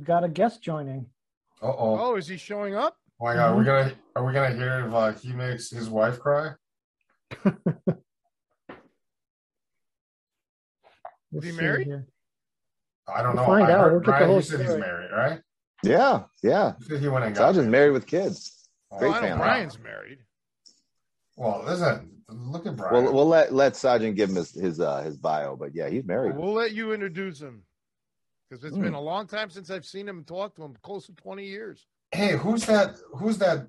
We've got a guest joining. Uh oh. Oh, is he showing up? Oh my god, we're gonna are we gonna hear if uh, he makes his wife cry? Is he married? here. I don't We'll know. find I out. We'll get the Brian, whole you said he's married, right? Yeah, yeah. You said he went and got Sergeant's married with kids. Oh, Great I know family. Brian's married. Well, listen, look at Brian. We'll we'll let let Sergeant give him his his uh, his bio, but yeah, he's married. We'll let you introduce him because it's Hmm. been a long time since I've seen him and talked to him. Close to twenty years. hey, who's that? Who's that?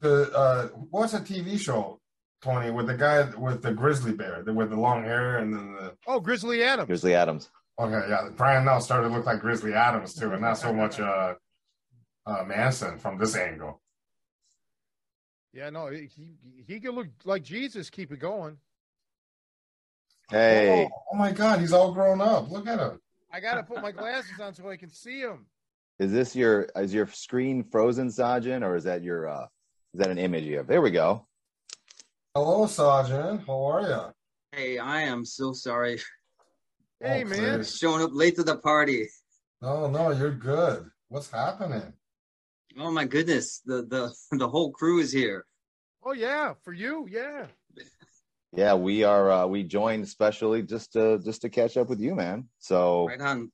The uh, what's a TV show, Tony, with the guy with the grizzly bear, with the long hair and then the Oh, Grizzly Adams. Grizzly Adams. okay, yeah, Brian now started to look like Grizzly Adams too, and not so much uh, uh Manson from this angle. Yeah, no, he he, he can look like Jesus. Keep it going. Hey, Oh, oh my God, he's all grown up. Look at him. I got to put my glasses on so I can see him. is this your is your screen frozen, Sergeant, or is that your uh is that an image you have? There we go. Hello, Sergeant. How are you? Hey, I am so sorry. Hey, Oh, man. please. Showing up late to the party. No, no, you're good. What's happening? Oh my goodness, the the the whole crew is here. Oh yeah, for you, yeah. Yeah, we are uh we joined specially just to just to catch up with you, man. So Right on.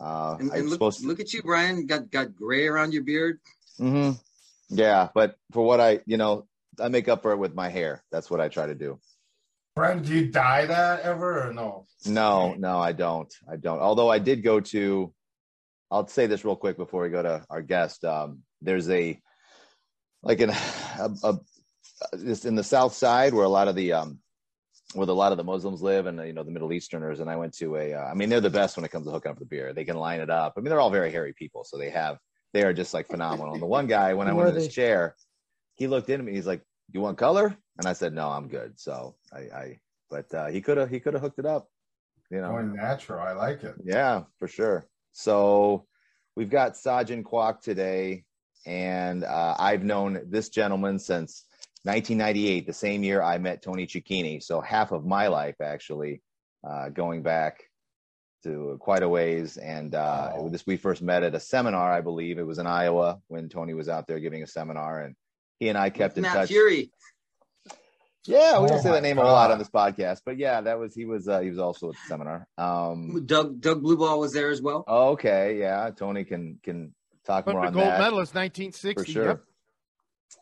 uh And, and look, to look at you, Brian. Got got gray around your beard. Mm-hmm. Yeah, but for what I you know, I make up for it with my hair. That's what I try to do. Brian, do you dye that ever or no? No, no, I don't. I don't. Although I did go to, I'll say this real quick before we go to our guest. Um, there's a, like in a, a, just in the South Side where a lot of the, um, where a lot of the Muslims live and you know the Middle Easterners. And I went to a, uh, I mean they're the best when it comes to hooking up the beer. They can line it up. I mean they're all very hairy people, so they have they are just like phenomenal. And the one guy when I went to Were his chair, he looked into me. He's like, "You want color?" And I said, "No, I'm good." So I, I but uh, he could have he could have hooked it up. You know, Going natural. I like it. yeah, for sure. So we've got Sajin Kwok today, and uh, I've known this gentleman since 1998, the same year I met Tony Cecchine. So half of my life, actually, uh, going back to quite a ways. And uh, Wow. this we first met at a seminar, I believe it was in Iowa when Tony was out there giving a seminar, and he and I kept in Matt touch. Furey. Yeah, we Oh don't say my that name a lot on this podcast, but yeah, that was he was uh, he was also at the seminar. Um, Doug Doug Blubaugh was there as well. Okay, yeah, Tony can can talk more But the on gold that medalist, 1960. for sure. Yep.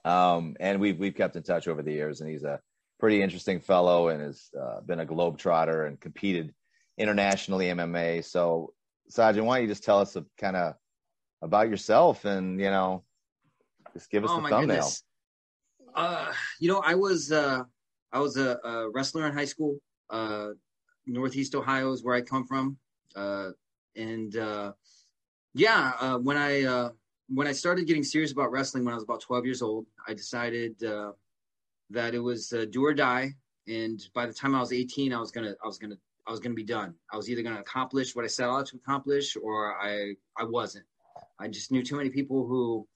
Um, and we've we've kept in touch over the years, and he's a pretty interesting fellow, and has uh, been a globetrotter and competed internationally MMA. So, Sajin, why don't you just tell us a kind of about yourself, and you know, just give us oh the thumbnail. Uh, you know, I was uh, I was a, a wrestler in high school. Uh, Northeast Ohio is where I come from, uh, and uh, yeah, uh, when I uh, when I started getting serious about wrestling when I was about 12 years old, I decided uh, that it was uh, do or die. And by the time I was 18, I was gonna I was gonna I was gonna be done. I was either gonna accomplish what I set out to accomplish, or I I wasn't. I just knew too many people who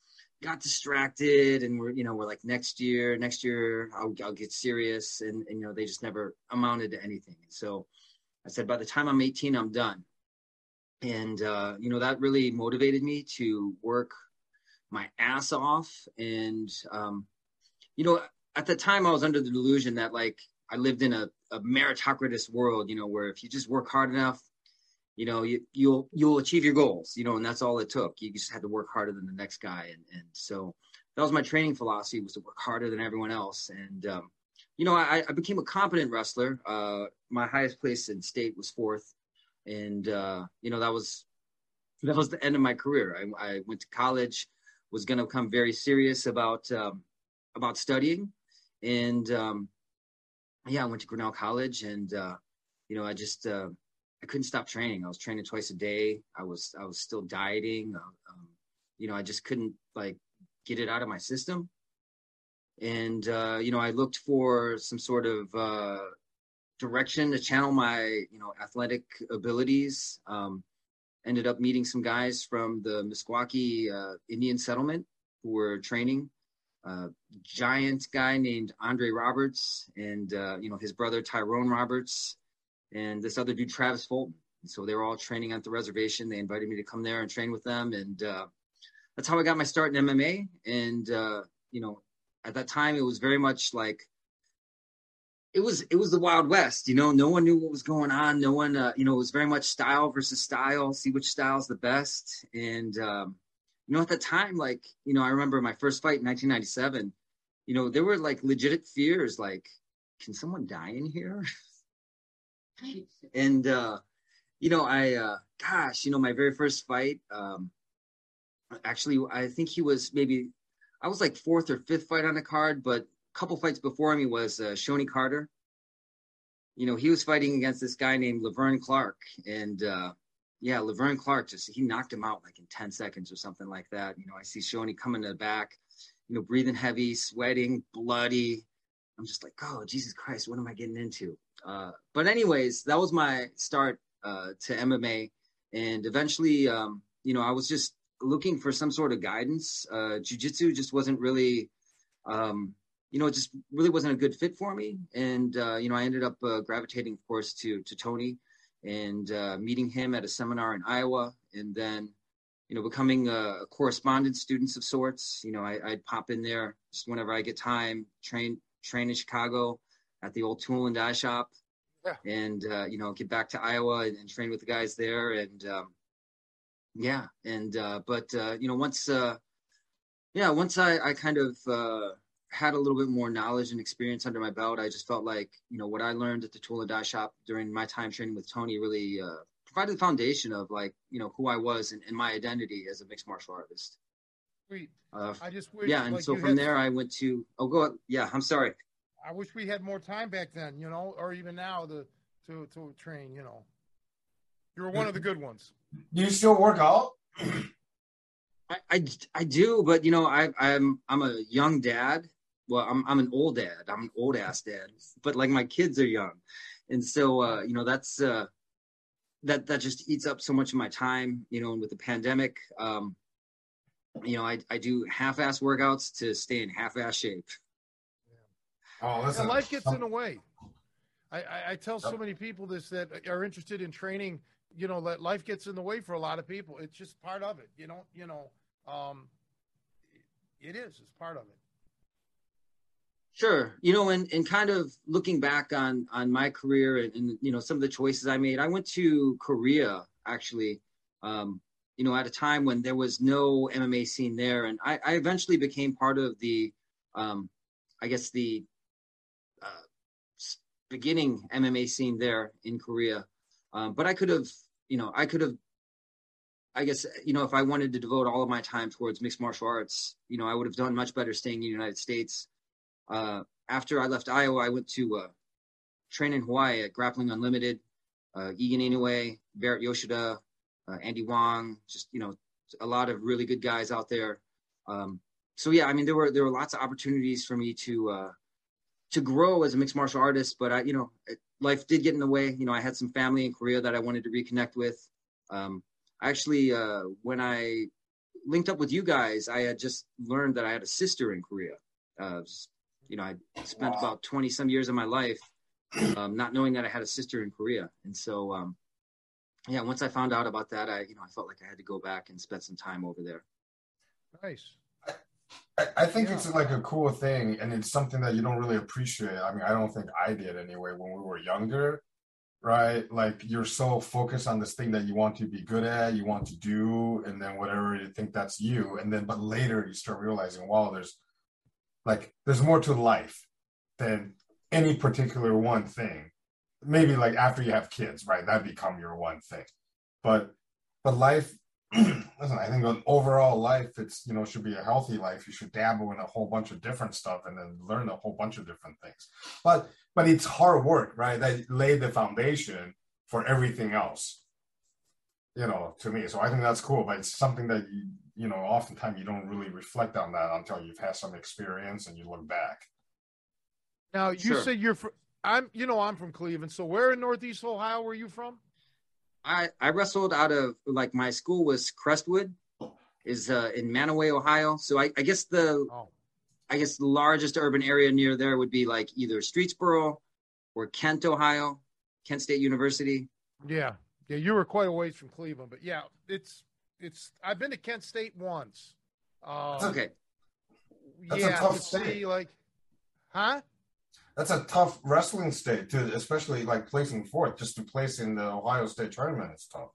got distracted and were you know were like next year next year I'll, I'll get serious and, and you know they just never amounted to anything so i said by the time i'm 18 i'm done and uh, you know that really motivated me to work my ass off. And um, you know at the time i was under the delusion that like i lived in a, a meritocratic world you know where if you just work hard enough you know you, you'll you'll achieve your goals you know and that's all it took. You just had to work harder than the next guy. And, and so that was my training philosophy was to work harder than everyone else. And um, you know, I, I became a competent wrestler. Uh, my highest place in state was fourth, and uh, you know that was that was the end of my career. I, I went to college, was going to become very serious about um, about studying, and um, yeah, I went to Grinnell College, and uh, you know, I just uh, I couldn't stop training. I was training twice a day. I was I was still dieting. Uh, um, you know, I just couldn't like get it out of my system. And uh, you know, I looked for some sort of uh, direction to channel my you know athletic abilities. Um, ended up meeting some guys from the Meskwaki uh, Indian settlement who were training. Uh, giant guy named Andre Roberts and uh, you know his brother Tyrone Roberts and this other dude Travis Fulton. So they were all training at the reservation. They invited me to come there and train with them, and uh, that's how I got my start in MMA. And uh, you know, at that time, it was very much like it was it was the wild west you know no one knew what was going on. No one uh, you know it was very much style versus style see which style's the best. And um, you know at the time like you know i remember my first fight in 1997 you know there were like legit fears like can someone die in here? And uh you know i uh gosh you know my very first fight um actually i think he was maybe i was like fourth or fifth fight on the card but couple fights before me was uh, Carter. You know, he was fighting against this guy named Laverne Clark, and uh, yeah, Laverne Clark just he knocked him out like in ten seconds or something like that. You know, I see Shonie coming to the back, you know, breathing heavy, sweating, bloody. I'm just like, oh Jesus Christ, what am I getting into? Uh, but anyways, that was my start uh, to MMA, and eventually, um, you know, I was just looking for some sort of guidance. Uh, jiu-jitsu just wasn't really um, you know, it just really wasn't a good fit for me. And, uh, you know, I ended up uh, gravitating, of course, to, to Tony and uh, meeting him at a seminar in Iowa. And then, you know, becoming a, correspondence student of sorts. You know, I, would pop in there just whenever I get time, train, train in Chicago at the old tool and die shop. Yeah. And, uh, you know, get back to Iowa and, and, train with the guys there. And, um, yeah. And, uh, but, uh, you know, once, yeah, once I, I kind of, had a little bit more knowledge and experience under my belt, I just felt like you know what I learned at the tool and die shop during my time training with Tony really uh, provided the foundation of like you know who I was and, and my identity as a mixed martial artist. Sweet. Uh, I just wish, yeah, and like so from there I went to oh go ahead. yeah I'm sorry. I wish we had more time back then, you know, or even now to to to train. You know, you were one of the good ones. Do you still work out? I, I, I do, but you know, I, I'm I'm a young dad, well, I'm I'm an old dad. I'm an old ass dad, but like my kids are young, and so uh, you know that's uh, that that just eats up so much of my time. You know, and with the pandemic, um, you know, I I do half-ass workouts to stay in half-ass shape. Oh, listen, life gets in the way. I, I, I tell so many people this that are interested in training. You know, that life gets in the way for a lot of people. It's just part of it. You know, you know, um, it is. It's part of it. Sure. You know, and, and kind of looking back on on my career and, and you know some of the choices I made, I went to Korea actually, um, you know, at a time when there was no MMA scene there, and I, I eventually became part of the, um, I guess the uh, beginning MMA scene there in Korea. Um, but I could have, you know, I could have, I guess, you know, if I wanted to devote all of my time towards mixed martial arts, you know, I would have done much better staying in the United States uh, after I left Iowa, I went to uh, train in Hawaii at Grappling Unlimited, uh, Egan Inoue, Barrett Yoshida, uh, Andy Wong, just you know a lot of really good guys out there. Um, so yeah, I mean there were there were lots of opportunities for me to uh, to grow as a mixed martial artist, but I you know life did get in the way. You know I had some family in Korea that I wanted to reconnect with. Um, actually, uh, when I linked up with you guys, I had just learned that I had a sister in Korea. Uh, you know, I spent wow. about 20 some years of my life um, not knowing that I had a sister in Korea. And so, um, yeah, once I found out about that, I, you know, I felt like I had to go back and spend some time over there. Nice. I, I think yeah. it's like a cool thing, and it's something that you don't really appreciate. I mean, I don't think I did anyway when we were younger, right? Like you're so focused on this thing that you want to be good at, you want to do, and then whatever you think that's you, and then but later you start realizing, wow, there's like there's more to life than any particular one thing. Maybe like after you have kids, right? That become your one thing. But but life listen, I think an overall life, it's you know should be a healthy life. You should dabble in a whole bunch of different stuff and then learn a whole bunch of different things. But but it's hard work, right? That laid the foundation for everything else. You know, to me. So I think that's cool, but it's something that you you know, oftentimes you don't really reflect on that until you've had some experience and you look back. Now you sure. said you're from I'm you know I'm from Cleveland. So where in Northeast Ohio were you from? I I wrestled out of like my school was Crestwood, is uh, in Mantua, Ohio. So I, I guess the oh. I guess the largest urban area near there would be like either Streetsboro or Kent, Ohio, Kent State University. Yeah, yeah, you were quite a ways from Cleveland, but yeah, it's it's. I've been to Kent State once. Uh, okay. That's yeah, a tough state. See, like, huh? that's a tough wrestling state to, especially like placing fourth. Just to place in the Ohio State tournament is tough.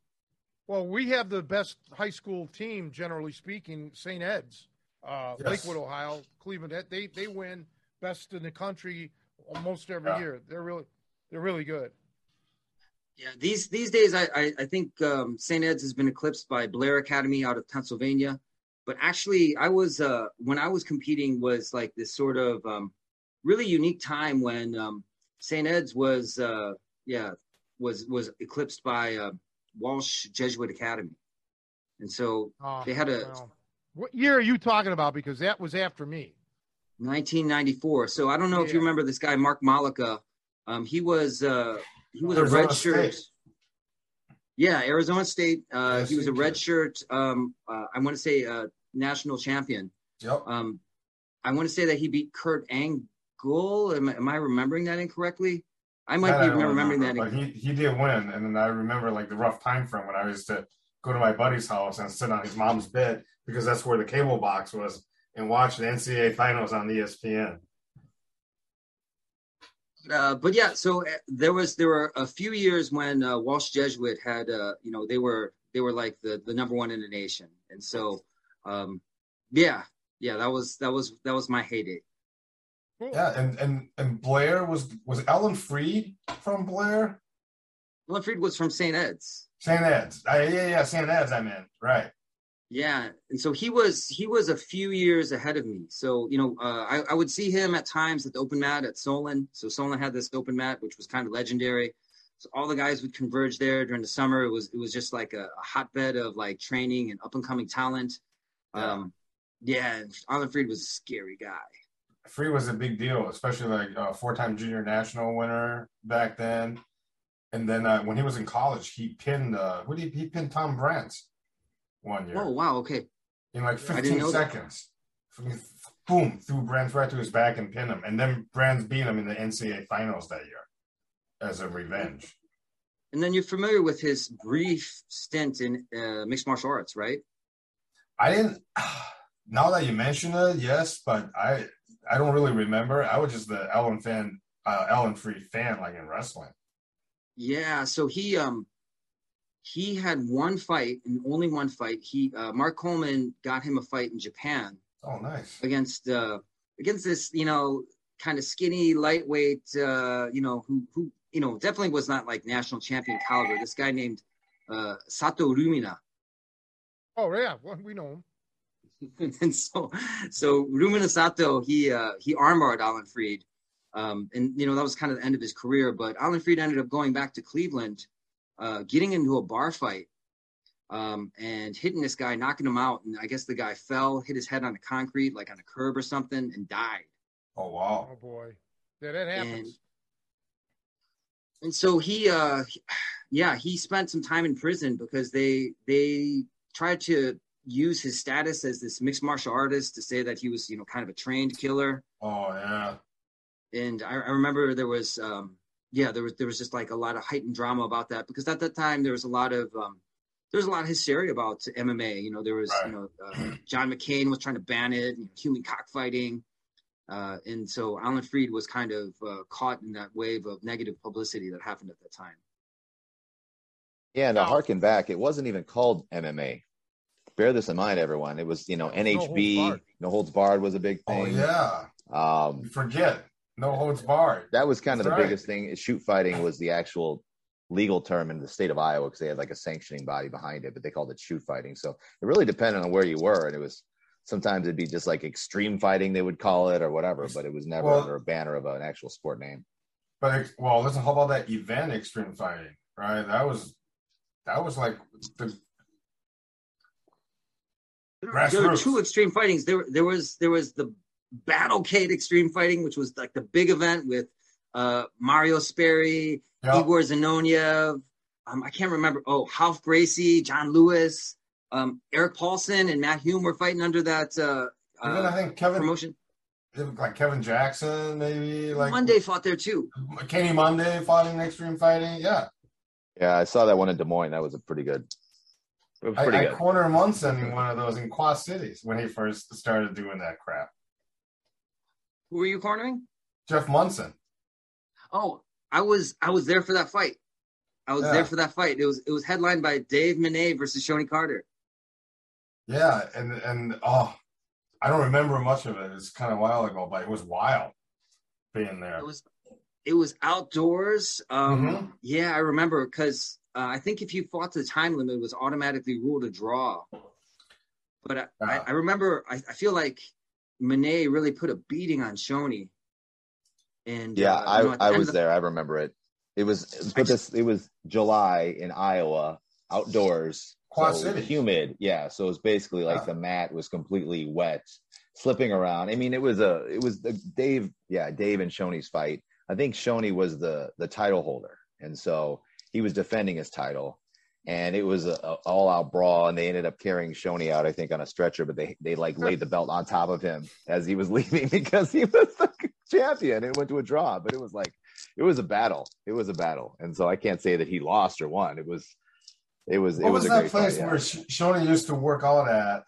Well, we have the best high school team, generally speaking. St. Ed's, uh, yes. Lakewood, Ohio, Cleveland. They they win best in the country almost every yeah. year. They're really they're really good. Yeah, these these days, I I, I think um, St. Ed's has been eclipsed by Blair Academy out of Pennsylvania. But actually, I was uh, when I was competing was like this sort of um, really unique time when um, St. Ed's was, uh, yeah, was was eclipsed by uh, Walsh Jesuit Academy, and so oh, they had a. What year are you talking about? Because that was after me. 1994. So I don't know yeah. if you remember this guy, Mark Mollica. Um, he was uh, he was Arizona a red shirt. Yeah, Arizona State. Uh, he was a red shirt. Um, uh, I want to say uh, national champion. Yep. Um, I want to say that he beat Kurt Angle. Am, am I remembering that incorrectly? I might be remembering remember, that. But he, he did win, and then I remember like the rough time frame when I used to go to my buddy's house and sit on his mom's bed because that's where the cable box was and watch the NCAA finals on ESPN. Uh, but yeah, so uh, there was there were a few years when uh, Walsh Jesuit had uh, you know they were they were like the the number one in the nation, and so um, yeah yeah that was that was that was my heyday. Yeah, and and and Blair was was Alan Fried from Blair. Alan Fried was from St. Ed's. St. Ed's, uh, yeah, yeah, St. Ed's. I meant right. Yeah, and so he was he was a few years ahead of me. So you know, uh, I, I would see him at times at the open mat at Solon. So Solon had this open mat, which was kind of legendary. So all the guys would converge there during the summer. It was it was just like a, a hotbed of like training and up and coming talent. Yeah. Um, yeah, Alan Fried was a scary guy. Free was a big deal, especially like a four-time junior national winner back then. And then uh, when he was in college, he pinned uh, what did he, he pinned Tom Brands one year. Oh wow, okay. In like 15 seconds. Boom, threw Brands right to his back and pinned him. And then Brands beat him in the NCAA finals that year as a revenge. And then you're familiar with his brief stint in uh, mixed martial arts, right? I didn't. Now that you mention it, yes, but I I don't really remember. I was just the Alan fan, uh, Alan Fried fan, like in wrestling. Yeah, so he um he had one fight and only one fight. He uh, Mark Coleman got him a fight in Japan. Oh, nice. Against uh against this, you know, kind of skinny, lightweight, uh, you know, who who you know definitely was not like national champion caliber. This guy named uh, Sato Rumina. Oh yeah, well, we know him. and so so Rumina Sato he uh, he armbarred Alan Fried, um, and you know that was kind of the end of his career. But Alan Fried ended up going back to Cleveland, uh, getting into a bar fight, um, and hitting this guy, knocking him out. And I guess the guy fell, hit his head on the concrete, like on a curb or something, and died. Oh wow! Oh boy, yeah, that happens. And, and so he, uh, yeah, he spent some time in prison because they they tried to use his status as this mixed martial artist to say that he was, you know, kind of a trained killer. Oh yeah. And I, I remember there was, um, yeah, there was there was just like a lot of heightened drama about that because at that time there was a lot of um, there was a lot of hysteria about MMA. You know, there was right. you know uh, John McCain was trying to ban it, you know, human cockfighting, uh, and so Alan Fried was kind of uh, caught in that wave of negative publicity that happened at that time. Yeah, and to harken back, it wasn't even called MMA bear this in mind, everyone. It was, you know, NHB, no holds barred, no holds barred was a big oh, thing. Oh, yeah. Um, you forget. No holds barred. That was kind of That's the right. biggest thing. Shoot fighting was the actual legal term in the state of Iowa because they had like a sanctioning body behind it, but they called it shoot fighting. So it really depended on where you were, and it was sometimes it'd be just like extreme fighting they would call it or whatever, but it was never Well- under a banner of an actual sport name. But well, listen, how about that event extreme fighting? Right, that was that was like the There were two extreme fightings. There, there was there was the Battlecade Extreme Fighting, which was like the big event with uh, Mario Sperry, yeah, Igor Zinoviev. Um, I can't remember. Oh, Half Gracie, John Lewis, um, Eric Paulson, and Matt Hume were fighting under that uh, even I uh, think Kevin promotion. like Kevin Jackson, maybe like Monday fought there too. Kenny Monday fought in extreme fighting. Yeah, Yeah, I saw that one in Des Moines. That was a pretty good. It was I, pretty I good. cornered Monson in one of those in Quad Cities when he first started doing that crap. Who were you cornering? Jeff Monson. Oh, I was I was there for that fight. I was Yeah. there for that fight. It was it was headlined by Dave Monet versus Shonie Carter. Yeah, and and oh, I don't remember much of it. It's kind of a while ago, but it was wild being there. It was it was outdoors. Um, Mhm. Yeah, I remember because uh, I think if you fought to the time limit, it was automatically ruled a draw. But I, I, I remember I, I feel like Monet really put a beating on Shonie. And Yeah, uh, you know, I, I was the- there. I remember it. It was but this it was July in Iowa, outdoors, Quad so humid. Yeah, so it was basically like Yeah. the mat was completely wet, slipping around. I mean, it was a it was the Dave, yeah, Dave and Shonie's fight. I think Shonie was the the title holder, and so he was defending his title. And it was a, a all out brawl, and they ended up carrying Shonie out, I think, on a stretcher. But they they like laid the belt on top of him as he was leaving because he was the champion. It went to a draw, but it was like it was a battle. It was a battle, and so I can't say that he lost or won. It was, it was, What it was, was, a that great place fight, yeah. where Sh- Shonie used to work out at?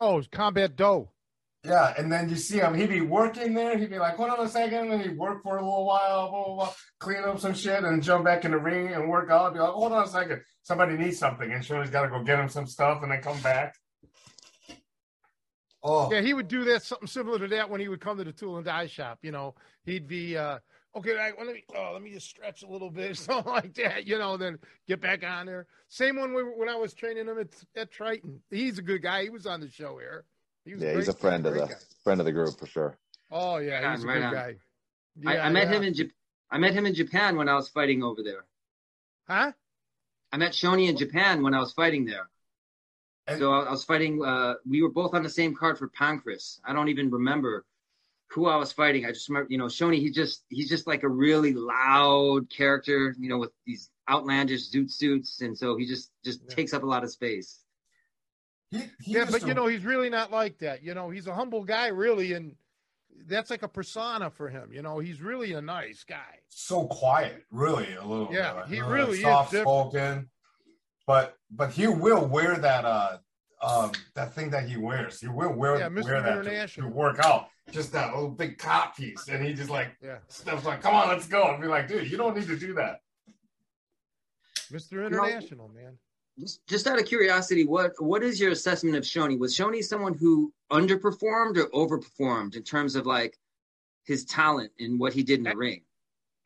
Oh, it's Combat Do. Yeah, and then you see him, he'd be working there, he'd be like, hold on a second, and he'd work for a little while, blah, blah, blah, clean up some shit and jump back in the ring and work out. Be like, hold on a second, somebody needs something, and Shonie's got to go get him some stuff and then come back. Oh, Yeah, he would do that something similar to that when he would come to the tool and die shop. You know, he'd be uh, okay. Right, well, let me oh, let me just stretch a little bit, something like that. You know, then get back on there. Same one when I was training him at, at Triton. He's a good guy. He was on the show here. He was Yeah, great, he's a friend of the guy. friend of the group for sure. Oh yeah, Right he's a on, good on. guy. I, Yeah, I met yeah. him in Japan. I met him in Japan when I was fighting over there. Huh? I met Shonie in Japan when I was fighting there. So I, I was fighting. Uh, we were both on the same card for Pancrase. I don't even remember who I was fighting. I just remember, you know, Shonie. He just he's just like a really loud character, you know, with these outlandish zoot suits, and so he just just Yeah. takes up a lot of space. He, he Yeah, but to- you know, he's really not like that. You know, he's a humble guy, really, and that's like a persona for him. You know, he's really a nice guy. so quiet, really, a little. Yeah, bit, he you know, really is soft spoken. but but he will wear that uh um that thing that he wears. He will wear Yeah, Mr. wear that to, International. to work out. Just that little big cop piece, and he just like Yeah, stuff's like, "Come on, let's go," and be like, "Dude, you don't need to do that." Mr. International, man. Just, just out of curiosity, what what is your assessment of Shonie? Was Shonie someone who underperformed or overperformed in terms of like his talent and what he did in the ring?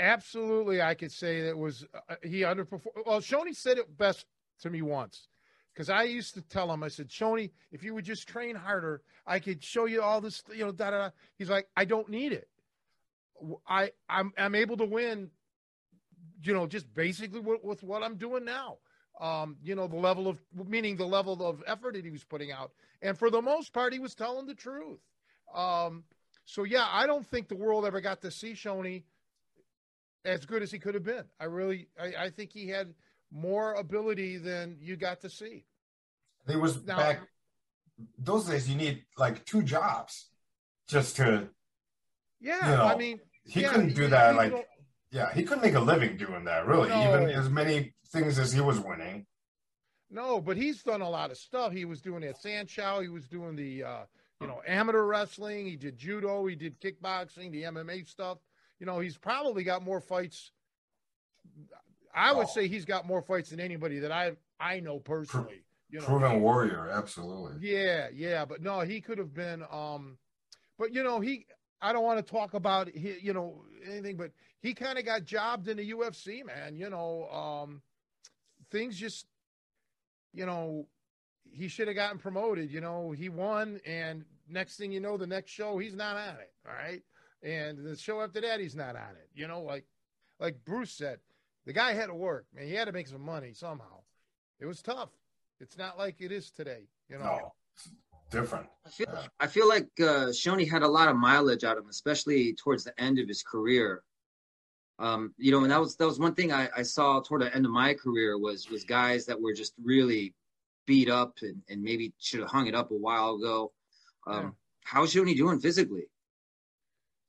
Absolutely, I could say that was uh, he underperformed. Well, Shonie said it best to me once because I used to tell him, I said, Shonie, if you would just train harder, I could show you all this, you know, da da. da." He's like, I don't need it. I I'm I'm able to win, you know, just basically with, with what I'm doing now. Um, you know, the level of meaning the level of effort that he was putting out, and for the most part, he was telling the truth. Um, so yeah, I don't think the world ever got to see Shonie as good as he could have been. I really, I, I think he had more ability than you got to see. It was Now- back those days. You need like two jobs just to. Yeah, You know, I mean, He yeah, couldn't do you- that. you Like, yeah, he couldn't make a living doing that. Really, No. even as many things as he was winning. no, but he's done a lot of stuff. He was doing at Sanshou. He was doing the, uh, you know, amateur wrestling. He did judo. He did kickboxing, the MMA stuff. You know, he's probably got more fights. I would Oh. say he's got more fights than anybody that I I know personally. You know, Proven warrior, absolutely. Yeah, yeah, but no, he could have been. Um, but you know, he I don't want to talk about you know anything, but he kind of got jobbed in the UFC, man. You know, um, things just, you know, he should have gotten promoted. You know, he won, and next thing you know, the next show he's not on it. All right, and the show after that he's not on it. You know, like like Bruce said, the guy had to work, man. He had to make some money somehow. It was tough. It's not like it is today. You know. No different. I feel, I feel like uh, Shonie had a lot of mileage out of him, especially towards the end of his career. Um, you know, and that was that was one thing I, I, saw toward the end of my career was was guys that were just really beat up and, and maybe should have hung it up a while ago. Um, yeah. How's Shonie doing physically?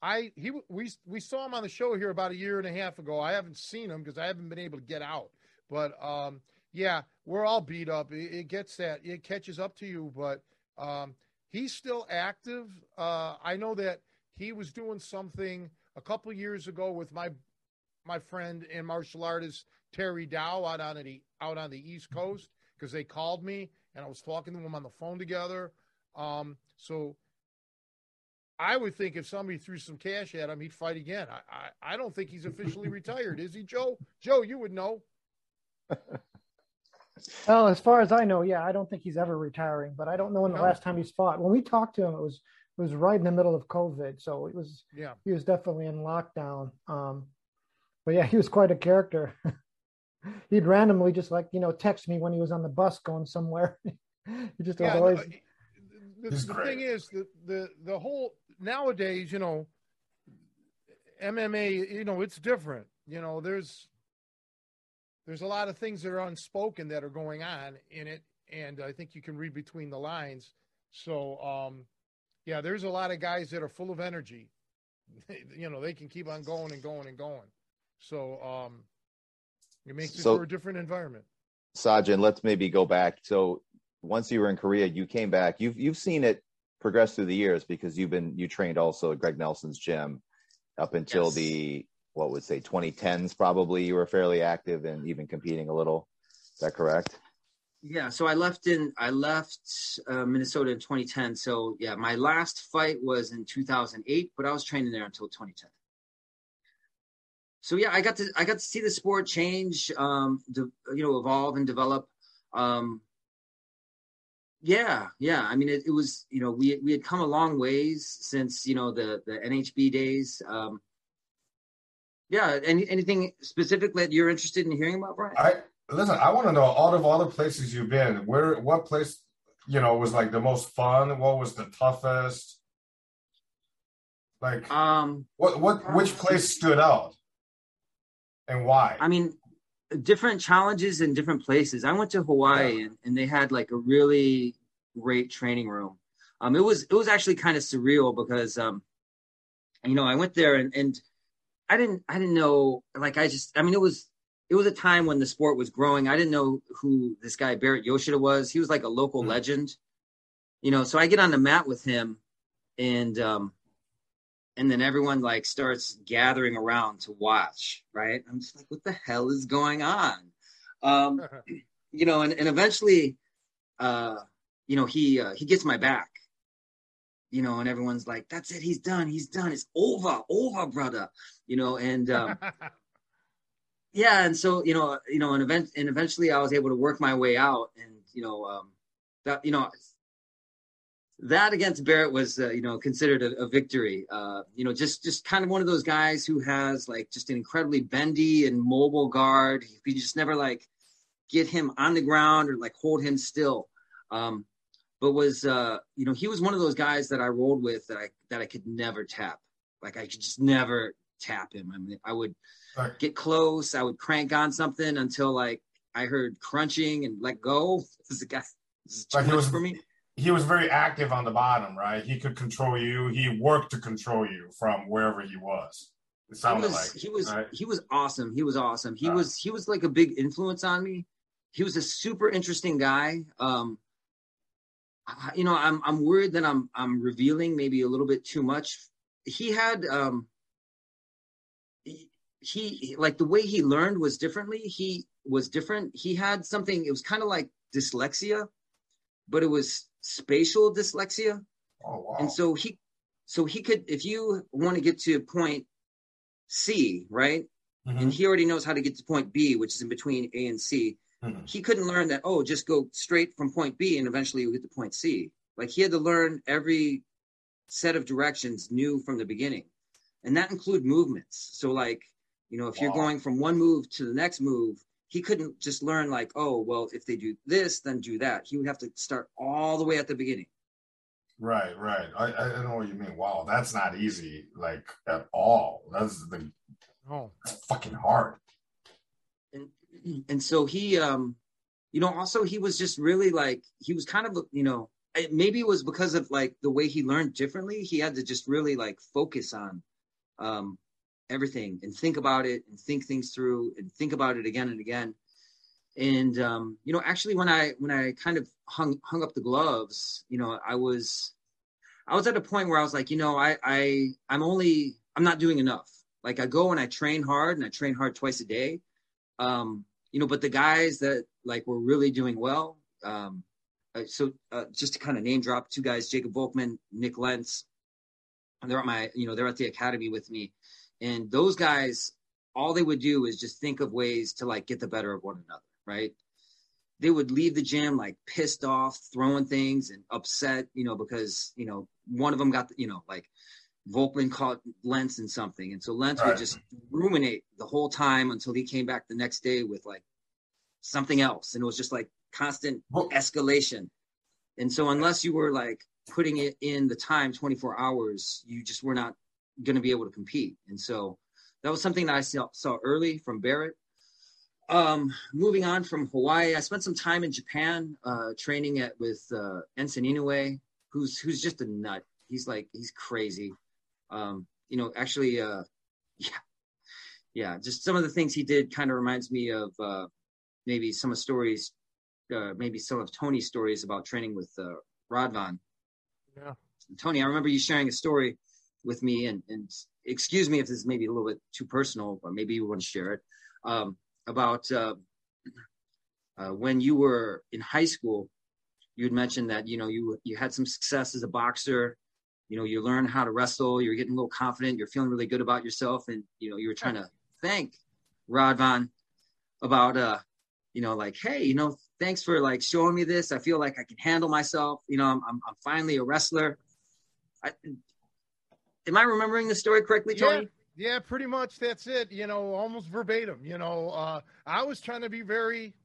I he we we saw him on the show here about a year and a half ago. I haven't seen him because I haven't been able to get out. But um, yeah, we're all beat up. It, it, gets that it catches up to you, but um, he's still active. Uh, I know that he was doing something a couple years ago with my my friend and martial artist Terry Dow out on the out on the East Coast because they called me and I was talking to him on the phone together. Um, so I would think if somebody threw some cash at him, he'd fight again. I, I, I don't think he's officially retired, is he, Joe? Joe, you would know. Well, as far as I know, yeah, I don't think he's ever retiring, but I don't know when the no. last time he's fought. When we talked to him, it was it was right in the middle of COVID, so it was yeah he was definitely in lockdown. Um, but yeah, he was quite a character. He'd randomly just like you know text me when he was on the bus going somewhere. he just yeah, always. The, the, the thing is, the, the the whole nowadays, you know, MMA, you know, it's different. You know, there's there's a lot of things that are unspoken that are going on in it, and I think you can read between the lines. So, um, yeah, there's a lot of guys that are full of energy. you know, they can keep on going and going and going. So, um, it makes it for a different environment. Sajin, let's maybe go back. So, once you were in Korea, you came back. You've you've seen it progress through the years because you've been you trained also at Greg Nelson's gym up until yes. the what would say 2010s probably you were fairly active and even competing a little is that correct yeah so i left in i left uh, minnesota in 2010 so yeah my last fight was in 2008 but i was training there until 2010 so yeah i got to i got to see the sport change um de, you know evolve and develop um yeah yeah i mean it, it was you know we we had come a long ways since you know the the nhb days um yeah. Any, anything specific that you're interested in hearing about, Brian? I listen. I want to know out of all the places you've been, where what place you know was like the most fun? What was the toughest? Like, um, what what which place stood out, and why? I mean, different challenges in different places. I went to Hawaii yeah. and, and they had like a really great training room. Um, it was it was actually kind of surreal because um, you know, I went there and, and I didn't I didn't know like I just I mean it was it was a time when the sport was growing. I didn't know who this guy Barrett Yoshida was. He was like a local mm-hmm. legend. You know, so I get on the mat with him and um and then everyone like starts gathering around to watch, right? I'm just like, what the hell is going on? Um, you know, and, and eventually uh, you know, he uh, he gets my back you know, and everyone's like, "That's it, he's done, he's done, it's over, over, brother," you know, and um, yeah, and so you know, you know, and event, and eventually I was able to work my way out, and you know, um, that you know, that against Barrett was uh, you know considered a, a victory. Uh, you know, just just kind of one of those guys who has like just an incredibly bendy and mobile guard. You just never like get him on the ground or like hold him still. Um, but was uh, you know he was one of those guys that I rolled with that I that I could never tap. Like I could just never tap him. I mean, I would right. get close, I would crank on something until like I heard crunching and let go. This is a guy. This is too much was, for me. He was very active on the bottom, right? He could control you. He worked to control you from wherever he was. It sounded was, like he was right? he was awesome. He was awesome. He was he was like a big influence on me. He was a super interesting guy. Um, you know, I'm I'm worried that I'm I'm revealing maybe a little bit too much. He had um he, he like the way he learned was differently. He was different. He had something. It was kind of like dyslexia, but it was spatial dyslexia. Oh, wow. And so he so he could, if you want to get to point C, right? Mm-hmm. And he already knows how to get to point B, which is in between A and C. Mm-hmm. He couldn't learn that, oh, just go straight from point B and eventually you'll get to point C. Like he had to learn every set of directions new from the beginning. And that include movements. So like, you know, if wow. you're going from one move to the next move, he couldn't just learn like, oh, well, if they do this, then do that. He would have to start all the way at the beginning. Right, right. I, I know what you mean. Wow, that's not easy, like at all. That's the oh, that's fucking hard. And and so he, um, you know, also he was just really like he was kind of, you know, maybe it was because of like the way he learned differently. He had to just really like focus on, um, everything and think about it and think things through and think about it again and again. And um, you know actually when i when i kind of hung hung up the gloves you know i was i was at a point where i was like you know i i i'm only i'm not doing enough. Like i go and i train hard and i train hard twice a day. Um you know but the guys that like were really doing well um uh, so uh, just to kind of name drop two guys jacob volkman nick lentz and they're at my you know they're at the academy with me and those guys all they would do is just think of ways to like get the better of one another right? They would leave the gym like pissed off, throwing things and upset, you know, because, you know, one of them got, you know, like Volkman caught Lentz in something. And so Lentz would just ruminate the whole time until he came back the next day with like something else. And it was just like constant escalation. And so unless you were like putting it in the time 24 hours, you just were not going to be able to compete. And so that was something that I saw, saw early from Barrett um, moving on from Hawaii, I spent some time in Japan uh, training at with uh, Enson Inoue, who's who's just a nut. He's like he's crazy. Um, you know, actually, uh, yeah, yeah. Just some of the things he did kind of reminds me of uh, maybe some of stories, uh, maybe some of Tony's stories about training with uh, Radvan. Yeah, Tony, I remember you sharing a story with me, and and excuse me if this is maybe a little bit too personal, but maybe you want to share it. Um, about uh, uh, when you were in high school. You had mentioned that you know you you had some success as a boxer. You know, you learned how to wrestle. You're getting a little confident. You're feeling really good about yourself, and you know you were trying to thank Radvan about uh, you know, like, hey, you know, thanks for like showing me this. I feel like I can handle myself. You know, I'm I'm, I'm finally a wrestler. I, am I remembering the story correctly, Tony? Yeah. Yeah, pretty much that's it. You know, almost verbatim. You know, uh, I was trying to be very.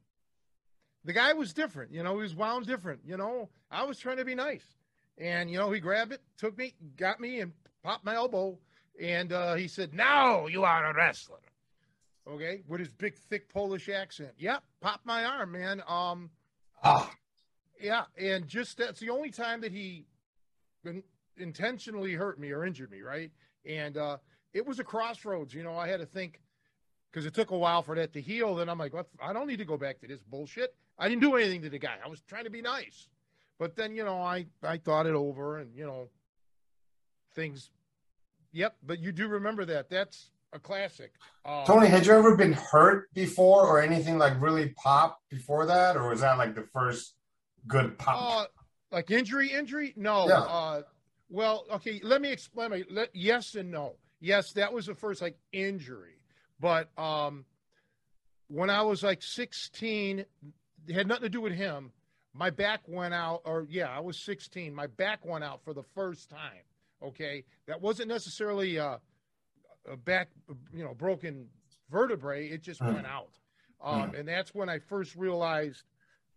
The guy was different. You know, he was wound different. You know, I was trying to be nice, and you know, he grabbed it, took me, got me, and popped my elbow, and uh, he said, "Now you are a wrestler." Okay, with his big, thick Polish accent. Yep, popped my arm, man. Um, ah, yeah, and just that's the only time that he intentionally hurt me or injured me, right? And uh, it was a crossroads. You know, I had to think because it took a while for that to heal. Then I'm like, what? I don't need to go back to this bullshit. I didn't do anything to the guy. I was trying to be nice. But then, you know, I, I thought it over and, you know, things. Yep. But you do remember that. That's a classic. Um, Tony, had you ever been hurt before or anything like really pop before that? Or was that like the first good pop? Uh, like injury, injury? No. Yeah. Uh, well, okay. Let me explain. Let, yes and no yes, that was the first like injury. But um, when I was like 16, it had nothing to do with him. My back went out, or yeah, I was 16. My back went out for the first time. Okay, that wasn't necessarily a, a back, you know, broken vertebrae. It just went out, um, and that's when I first realized,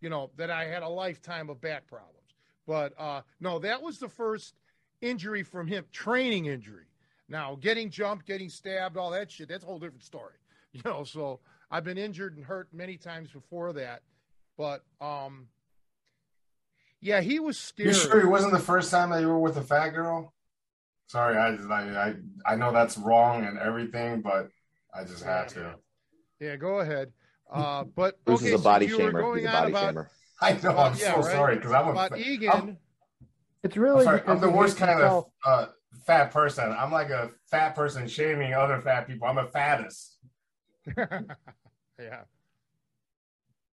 you know, that I had a lifetime of back problems. But uh, no, that was the first injury from him, training injury. Now, getting jumped, getting stabbed, all that shit, that's a whole different story. You know, so I've been injured and hurt many times before that. But um yeah, he was scared. You sure it wasn't the first time that you were with a fat girl? Sorry, I I I, I know that's wrong and everything, but I just had to. Yeah, go ahead. Uh, but this okay, is a body so shamer. He's a body about, shamer. I know. I'm yeah, so right? sorry because I'm a about Egan. I'm, it's really I'm, sorry, I'm the worst kind of uh, fat person. I'm like a fat person shaming other fat people. I'm a fattest. yeah.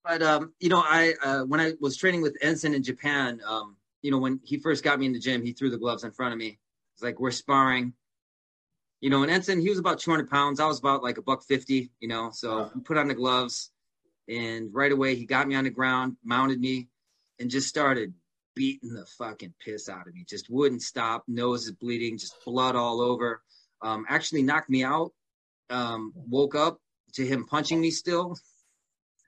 But um, you know, I uh, when I was training with Enson in Japan, um, you know, when he first got me in the gym, he threw the gloves in front of me, It's like we're sparring. You know, and Enson, he was about 200 pounds. I was about like a buck 50, you know. So we put on the gloves, and right away he got me on the ground, mounted me, and just started beating the fucking piss out of me. Just wouldn't stop. Nose is bleeding, just blood all over. Um, actually knocked me out. Um, woke up to him punching me still.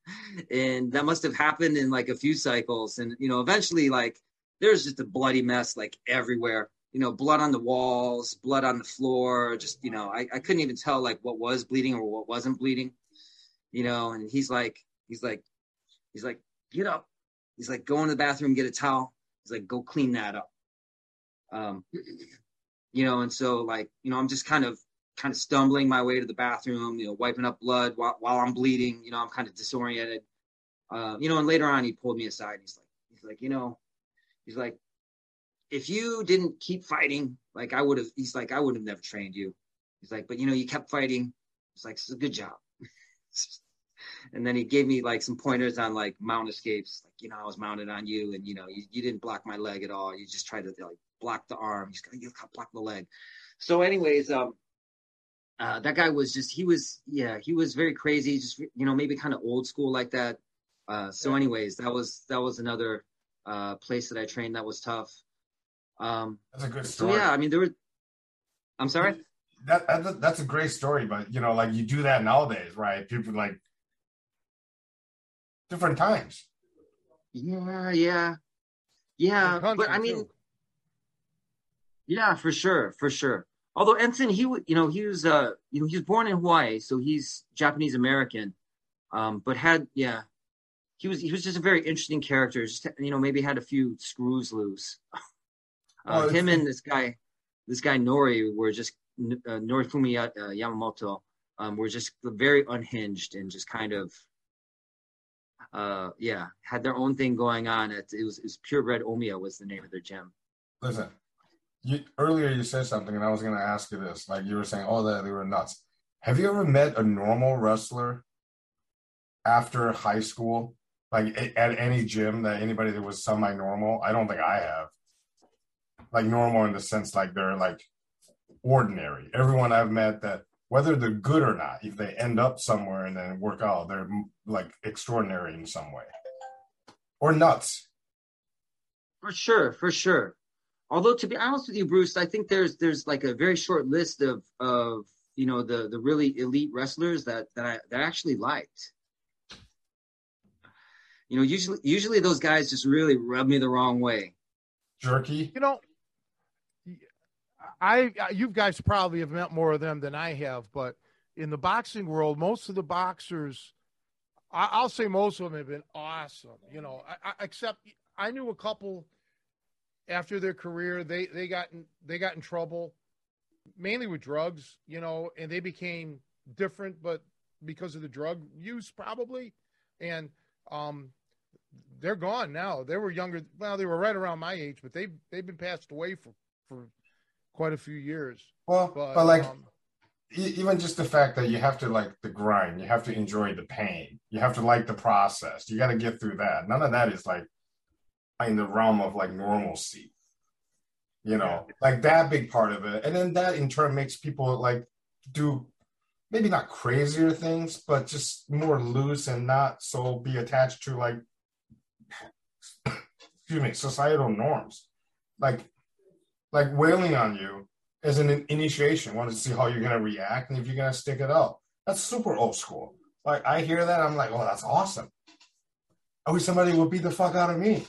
and that must have happened in like a few cycles. And, you know, eventually, like, there's just a bloody mess like everywhere. You know, blood on the walls, blood on the floor. Just, you know, I, I couldn't even tell like what was bleeding or what wasn't bleeding. You know, and he's like, he's like, he's like, get up. He's like, go into the bathroom, get a towel. Like, go clean that up. Um, you know, and so like, you know, I'm just kind of kind of stumbling my way to the bathroom, you know, wiping up blood while, while I'm bleeding. You know, I'm kind of disoriented. Uh, you know, and later on, he pulled me aside. He's like, he's like, you know, he's like, if you didn't keep fighting, like I would have. He's like, I would have never trained you. He's like, but you know, you kept fighting. He's like, it's a good job. and then he gave me like some pointers on like mount escapes. Like, you know, I was mounted on you, and you know, you, you didn't block my leg at all. You just tried to like block the arm. You just block the leg. So, anyways, um, uh, that guy was just he was yeah he was very crazy just you know maybe kind of old school like that uh, so anyways that was that was another uh, place that i trained that was tough um, that's a good story so yeah i mean there were i'm sorry that, that that's a great story but you know like you do that nowadays right people like different times yeah yeah yeah but i mean too. yeah for sure for sure although Enson, he you know he was uh you know he was born in Hawaii, so he's Japanese American, um, but had yeah, he was he was just a very interesting character. Just you know maybe had a few screws loose. Uh, oh, him and this guy, this guy Nori were just uh, Norifumi uh, Yamamoto um, were just very unhinged and just kind of uh yeah had their own thing going on. It, it was it was purebred Omiya was the name of their gym. Listen, you earlier you said something, and I was going to ask you this. Like you were saying, oh, that they were nuts. Have you ever met a normal wrestler after high school, like at any gym that anybody that was semi-normal? I don't think I have. Like normal in the sense like they're like ordinary. Everyone I've met that whether they're good or not, if they end up somewhere and then work out, they're like extraordinary in some way, or nuts. For sure, for sure although to be honest with you, Bruce, I think there's there's like a very short list of of you know the the really elite wrestlers that that I that I actually liked. You know, usually usually those guys just really rub me the wrong way. Jerky, you know. I you guys probably have met more of them than I have, but in the boxing world, most of the boxers, I, will say most of them have been awesome. You know, I, I, except I knew a couple after their career, they they got in, they got in trouble, mainly with drugs, you know, and they became different, but because of the drug use probably, and um, they're gone now. They were younger. Well, they were right around my age, but they they've been passed away for for quite a few years. Well, but, but like. Um, even just the fact that you have to like the grind, you have to enjoy the pain, you have to like the process. You got to get through that. None of that is like in the realm of like normalcy you know like that big part of it and then that in turn makes people like do maybe not crazier things but just more loose and not so be attached to like excuse me societal norms like like wailing on you as an initiation Wanted to see how you're going to react and if you're going to stick it out that's super old school like i hear that i'm like oh that's awesome i wish somebody would beat the fuck out of me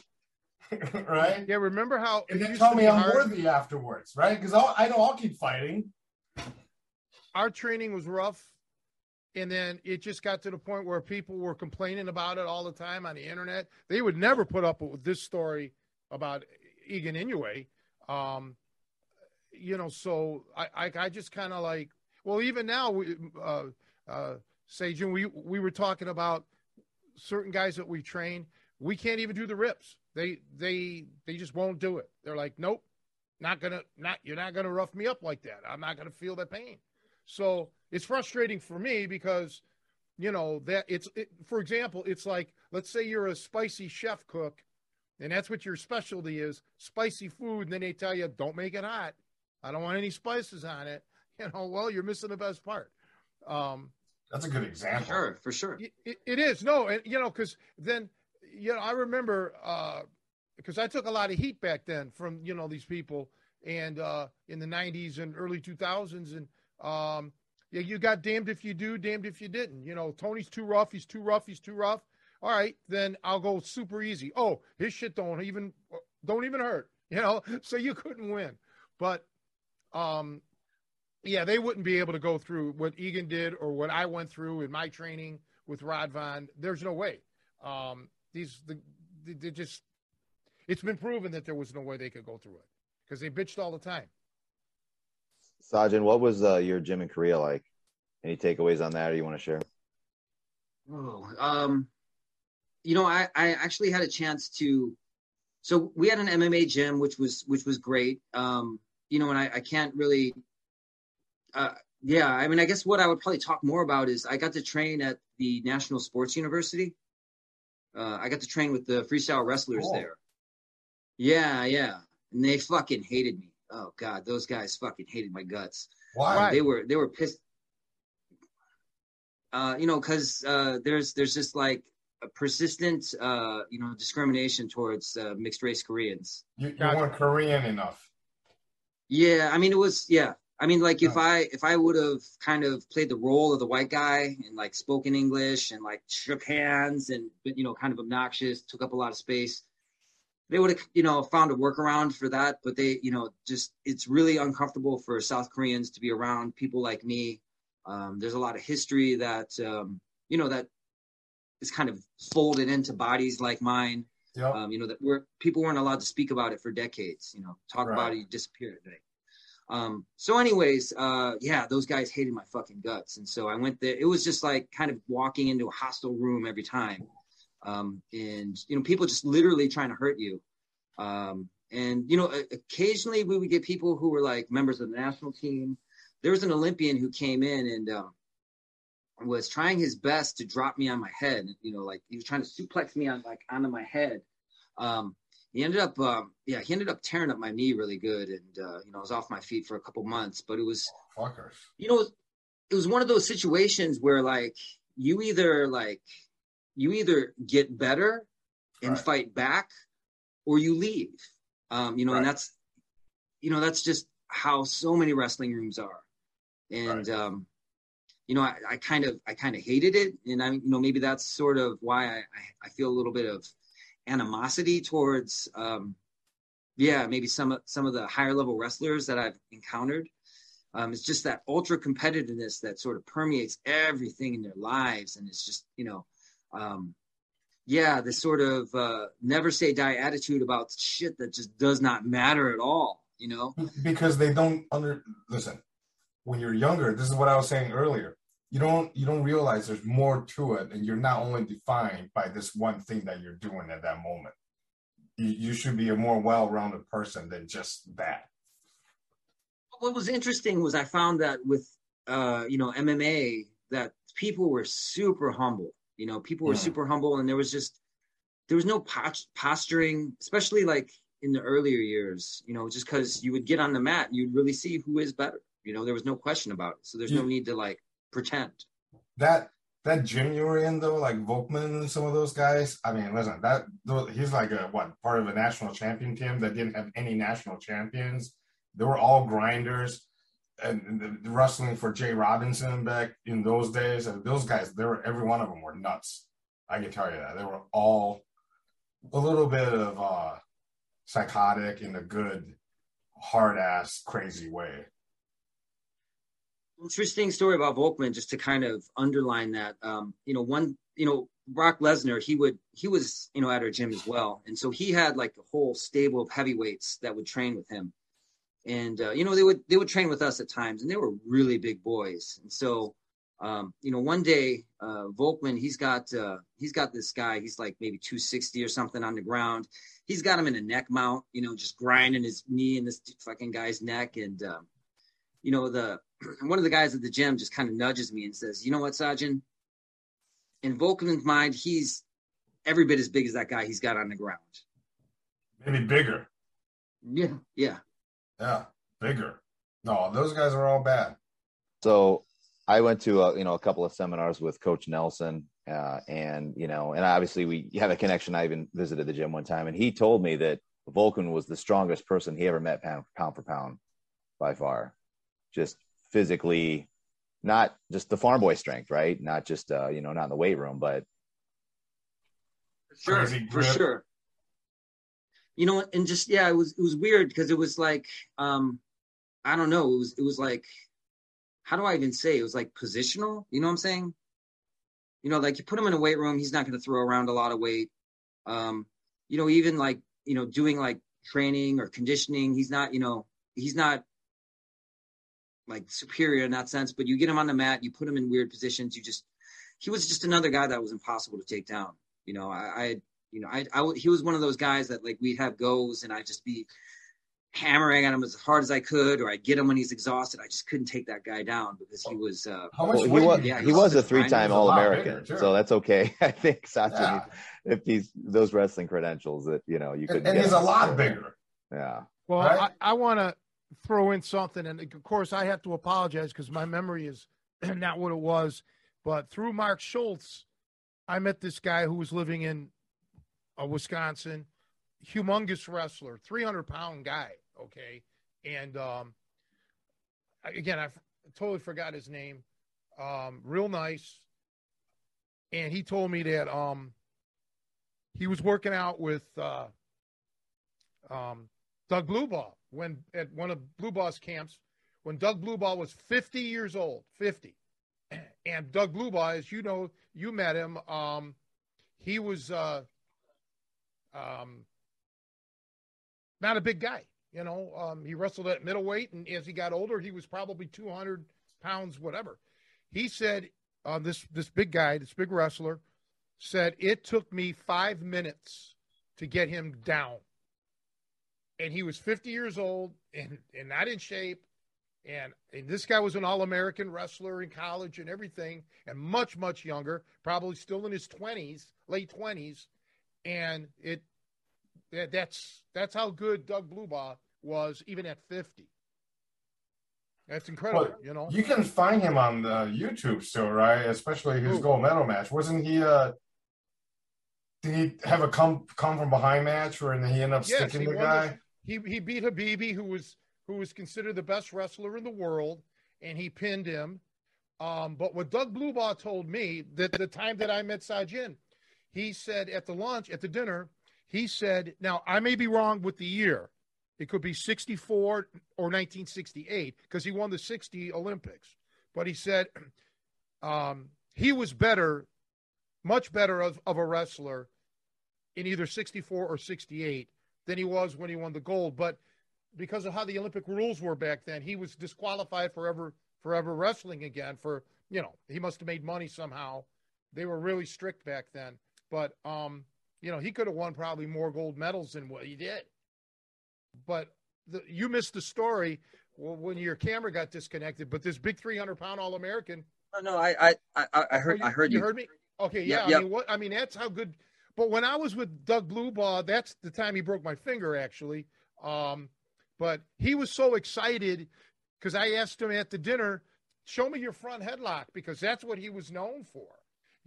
right? Yeah, remember how and then tell me I'm hard. worthy afterwards, right? Because I know I'll keep fighting. Our training was rough, and then it just got to the point where people were complaining about it all the time on the internet. They would never put up with this story about Egan Inoue. Um, you know, so I I, I just kind of like well, even now we uh, uh, Sajin, we we were talking about certain guys that we train. We can't even do the rips they they they just won't do it. They're like, nope, not gonna not you're not gonna rough me up like that. I'm not gonna feel that pain. So it's frustrating for me because you know that it's it, for example, it's like let's say you're a spicy chef cook, and that's what your specialty is, spicy food, and then they tell you don't make it hot. I don't want any spices on it. You know, well, you're missing the best part. Um, That's a good example. Sure, for sure. it, it is no, and you know, because then you know, I remember because uh, I took a lot of heat back then from you know these people, and uh, in the '90s and early 2000s, and um, yeah, you got damned if you do, damned if you didn't. You know, Tony's too rough. He's too rough. He's too rough. All right, then I'll go super easy. Oh, his shit don't even don't even hurt. You know, so you couldn't win. But um, yeah, they wouldn't be able to go through what Egan did or what I went through in my training with Radvan. There's no way. Um, these the they just it's been proven that there was no way they could go through it because they bitched all the time. Sajin, what was uh, your gym in Korea like? Any takeaways on that, or you want to share? Oh, um, you know, I I actually had a chance to. So we had an MMA gym, which was which was great. Um, you know, and I, I can't really uh, yeah, I mean, I guess what I would probably talk more about is I got to train at the National Sports University. Uh, I got to train with the freestyle wrestlers cool. there. Yeah, yeah, and they fucking hated me. Oh god, those guys fucking hated my guts. Why? They were they were pissed. Uh, you know, because uh, there's there's just like persistent uh, you know discrimination towards uh, mixed race Koreans. You, you weren't Korean enough. Yeah, I mean it was yeah I mean, like if I if I would have kind of played the role of the white guy and like spoken English and like shook hands and you know kind of obnoxious, took up a lot of space, they would have you know found a workaround for that. But they you know just it's really uncomfortable for South Koreans to be around people like me. Um, there's a lot of history that um, you know that is kind of folded into bodies like mine. Yep. Um, you know that we're people weren't allowed to speak about it for decades. You know, talk right. about it, you disappear today. Um, so anyways, uh, yeah, those guys hated my fucking guts. And so I went there. It was just like kind of walking into a hostile room every time. Um, and, you know, people just literally trying to hurt you. Um, and, you know, occasionally we would get people who were like members of the national team. There was an Olympian who came in and, um, was trying his best to drop me on my head. You know, like he was trying to suplex me on like onto my head. Um, he ended up um, yeah he ended up tearing up my knee really good and uh, you know I was off my feet for a couple months but it was you know it was one of those situations where like you either like you either get better and right. fight back or you leave um, you know right. and that's you know that's just how so many wrestling rooms are and right. um, you know I, I, kind of i kind of hated it and i you know maybe that's sort of why I, I feel a little bit of animosity towards um, yeah maybe some some of the higher level wrestlers that I've encountered. Um, it's just that ultra competitiveness that sort of permeates everything in their lives, and it's just you know, um, yeah, this sort of uh, never say die attitude about shit that just does not matter at all. You know, because they don't under listen. When you're younger, this is what I was saying earlier you don't you don't realize there's more to it and you're not only defined by this one thing that you're doing at that moment. You, you should be a more well-rounded person than just that. What was interesting was i found that with uh you know mma that people were super humble. You know people were mm. super humble and there was just there was no posturing especially like in the earlier years you know just because you would get on the mat you'd really see who is better. You know there was no question about it. So there's no need to like pretend. That that gym you were in though, like Volkmann and some of those guys. I mean, listen, that he's like a what part of a national champion team that didn't have any national champions. They were all grinders and the, wrestling for J Robinson back in those days. And those guys, they were every one of them were nuts. I can tell you that they were all a little bit of uh, psychotic in a good, hard ass, crazy way interesting story about Volkmann, just to kind of underline that. Um, you know, one, you know, Brock Lesnar, he would, he was, you know, at our gym as well, and so he had like a whole stable of heavyweights that would train with him, and uh, you know, they would they would train with us at times, and they were really big boys, and so. Um, you know, one day, uh, Volkmann, he's got, uh, he's got this guy, he's like maybe 260 or something on the ground. He's got him in a neck mount, you know, just grinding his knee in this fucking guy's neck. And, um, you know, the, one of the guys at the gym just kind of nudges me and says, "You know what, Sajin? In Volkmann's mind, he's every bit as big as that guy he's got on the ground. Maybe bigger. Yeah, yeah, yeah, bigger. No, those guys are all bad. So I went to a, you know a couple of seminars with Coach Nelson, uh, and you know, and obviously we have a connection. I even visited the gym one time, and he told me that Volkmann was the strongest person he ever met pound, pound for pound, by far, just physically, not just the farm boy strength, right? Not just uh, you know, not in the weight room, but sure, for sure. You know, and just yeah, it was it was weird because it was like um I don't know, it was it was like how do I even say it was like positional, you know what I'm saying? You know, like you put him in a weight room, he's not gonna throw around a lot of weight. Um, you know, even like, you know, doing like training or conditioning, he's not, you know, he's not like superior in that sense, but you get him on the mat, you put him in weird positions, you just he was just another guy that was impossible to take down. You know, I, I you know, I, I, he was one of those guys that like we'd have goes and I'd just be hammering at him as hard as I could, or I'd get him when he's exhausted. I just couldn't take that guy down because he was. Uh, How much well, he was, yeah, he, was a three-time All-American, so that's okay. I think Sajin, yeah. if he's those wrestling credentials, that you know you could. And, and he's a lot bigger. Yeah. Well, right? I, I want to throw in something, and of course I have to apologize because my memory is not what it was. But through Mark Schultz, I met this guy who was living in uh, Wisconsin, humongous wrestler, 300 pound guy. Okay. And um, again, I f- totally forgot his name. Um, real nice. And he told me that um, he was working out with uh, um, Doug Blubaugh when at one of Blubaugh's camps when Doug Blubaugh was 50 years old, 50. And Doug Blubaugh, as you know, you met him. Um, he was uh, um, not a big guy. You know, um, he wrestled at middleweight, and as he got older, he was probably 200 pounds, whatever. He said, uh, this this big guy, this big wrestler, said it took me five minutes to get him down, and he was 50 years old and and not in shape, and, and this guy was an all-American wrestler in college and everything, and much much younger, probably still in his 20s, late 20s, and it that's that's how good Doug Blubaugh was even at 50. That's incredible, well, you know. You can find him on the YouTube still, right? Especially his Ooh. gold medal match. Wasn't he uh did he have a come come from behind match where he ended up yes, sticking the guy? He he beat Habibi, who was who was considered the best wrestler in the world, and he pinned him. Um, but what Doug Blubaugh told me that the time that I met Sajin, he said at the lunch, at the dinner, he said, now I may be wrong with the year. It could be 64 or 1968 because he won the 60 Olympics. But he said um, he was better, much better of, of a wrestler in either 64 or 68 than he was when he won the gold. But because of how the Olympic rules were back then, he was disqualified forever, forever wrestling again. For you know, he must have made money somehow. They were really strict back then. But um, you know, he could have won probably more gold medals than what he did. But the, you missed the story when your camera got disconnected. But this big 300 pound All American. Oh, no, I, I, I, I heard, oh, you, I heard you. You heard me? Okay. Yeah. Yep, I mean, what, I mean, that's how good. But when I was with Doug Blubaugh, that's the time he broke my finger, actually. Um, but he was so excited because I asked him at the dinner, show me your front headlock because that's what he was known for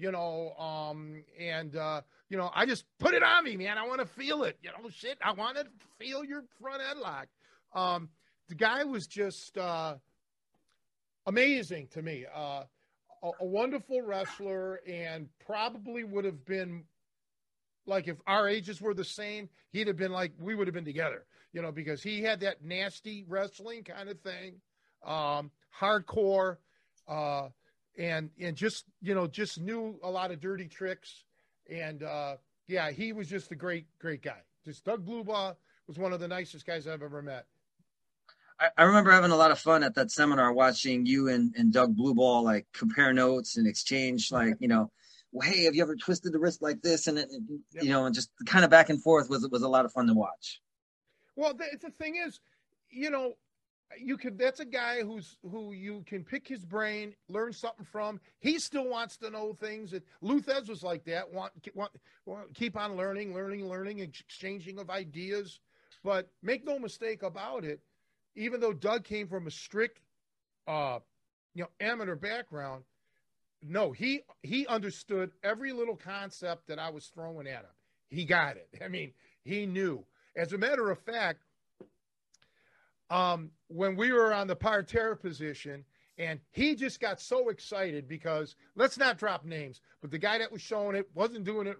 you know, um, and uh, you know, I just put it on me, man. I want to feel it. You know, shit, I want to feel your front headlock. Um, the guy was just uh, amazing to me. Uh, a, a wonderful wrestler, and probably would have been like if our ages were the same, he'd have been like we would have been together. You know, because he had that nasty wrestling kind of thing, um, hardcore. Uh, and and just you know just knew a lot of dirty tricks and uh, yeah he was just a great great guy just doug blubaugh was one of the nicest guys i've ever met I, I remember having a lot of fun at that seminar watching you and, and doug blubaugh like compare notes and exchange like you know well, hey have you ever twisted the wrist like this? And, it, yep. you know and just kind of back and forth was was a lot of fun to watch. Well the, the thing is you know you could that's a guy who's who you can pick his brain learn something from. He still wants to know things that Lou Thesz was like that want, want, want keep on learning learning learning exchanging of ideas. But make no mistake about it even though Doug came from a strict, uh, you know, amateur background, no, he he understood every little concept that I was throwing at him. He got it. I mean, he knew. As a matter of fact, um, when we were on the parterre position, and he just got so excited because let's not drop names, but the guy that was showing it wasn't doing it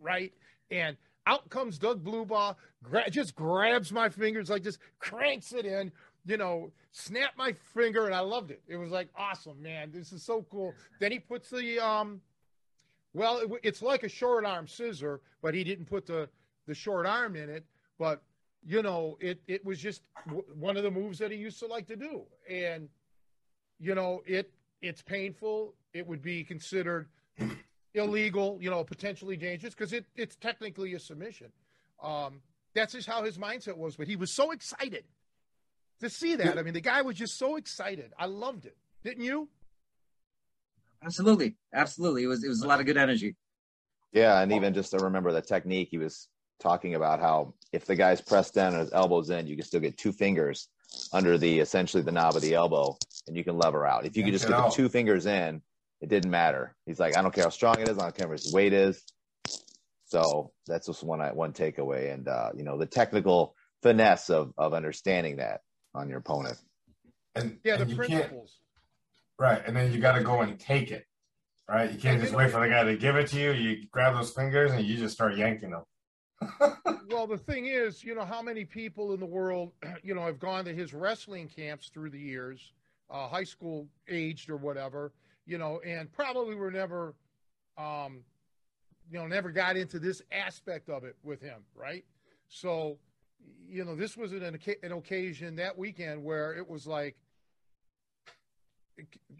right, and out comes Doug Blubaugh, gra- just grabs my fingers like just cranks it in, you know, snap my finger, and I loved it. It was like awesome, man. This is so cool. Then he puts the um, well, it, it's like a short arm scissor, but he didn't put the the short arm in it. But you know, it it was just w- one of the moves that he used to like to do, and you know, it it's painful. It would be considered illegal, you know, potentially dangerous because it it's technically a submission. Um, that's just how his mindset was. But he was so excited to see that. I mean, the guy was just so excited. I loved it. Didn't you? Absolutely, absolutely. It was it was a lot of good energy. Yeah, and even just to remember the technique, he was talking about how if the guy's pressed down and his elbows in, you can still get two fingers under the essentially the knob of the elbow, and you can lever out. If you could just get the two fingers in, it didn't matter. He's like, I don't care how strong it is, I don't care what his weight is. So that's just one one takeaway, and uh, you know the technical finesse of of understanding that on your opponent. And yeah, and the principles. Right. And then you got to go and take it. Right. You can't just wait for the guy to give it to you. You grab those fingers and you just start yanking them. well, the thing is, you know, how many people in the world, you know, have gone to his wrestling camps through the years, uh, high school aged or whatever, you know, and probably were never, um, you know, never got into this aspect of it with him, right? So, you know, this was an, an occasion that weekend where it was like,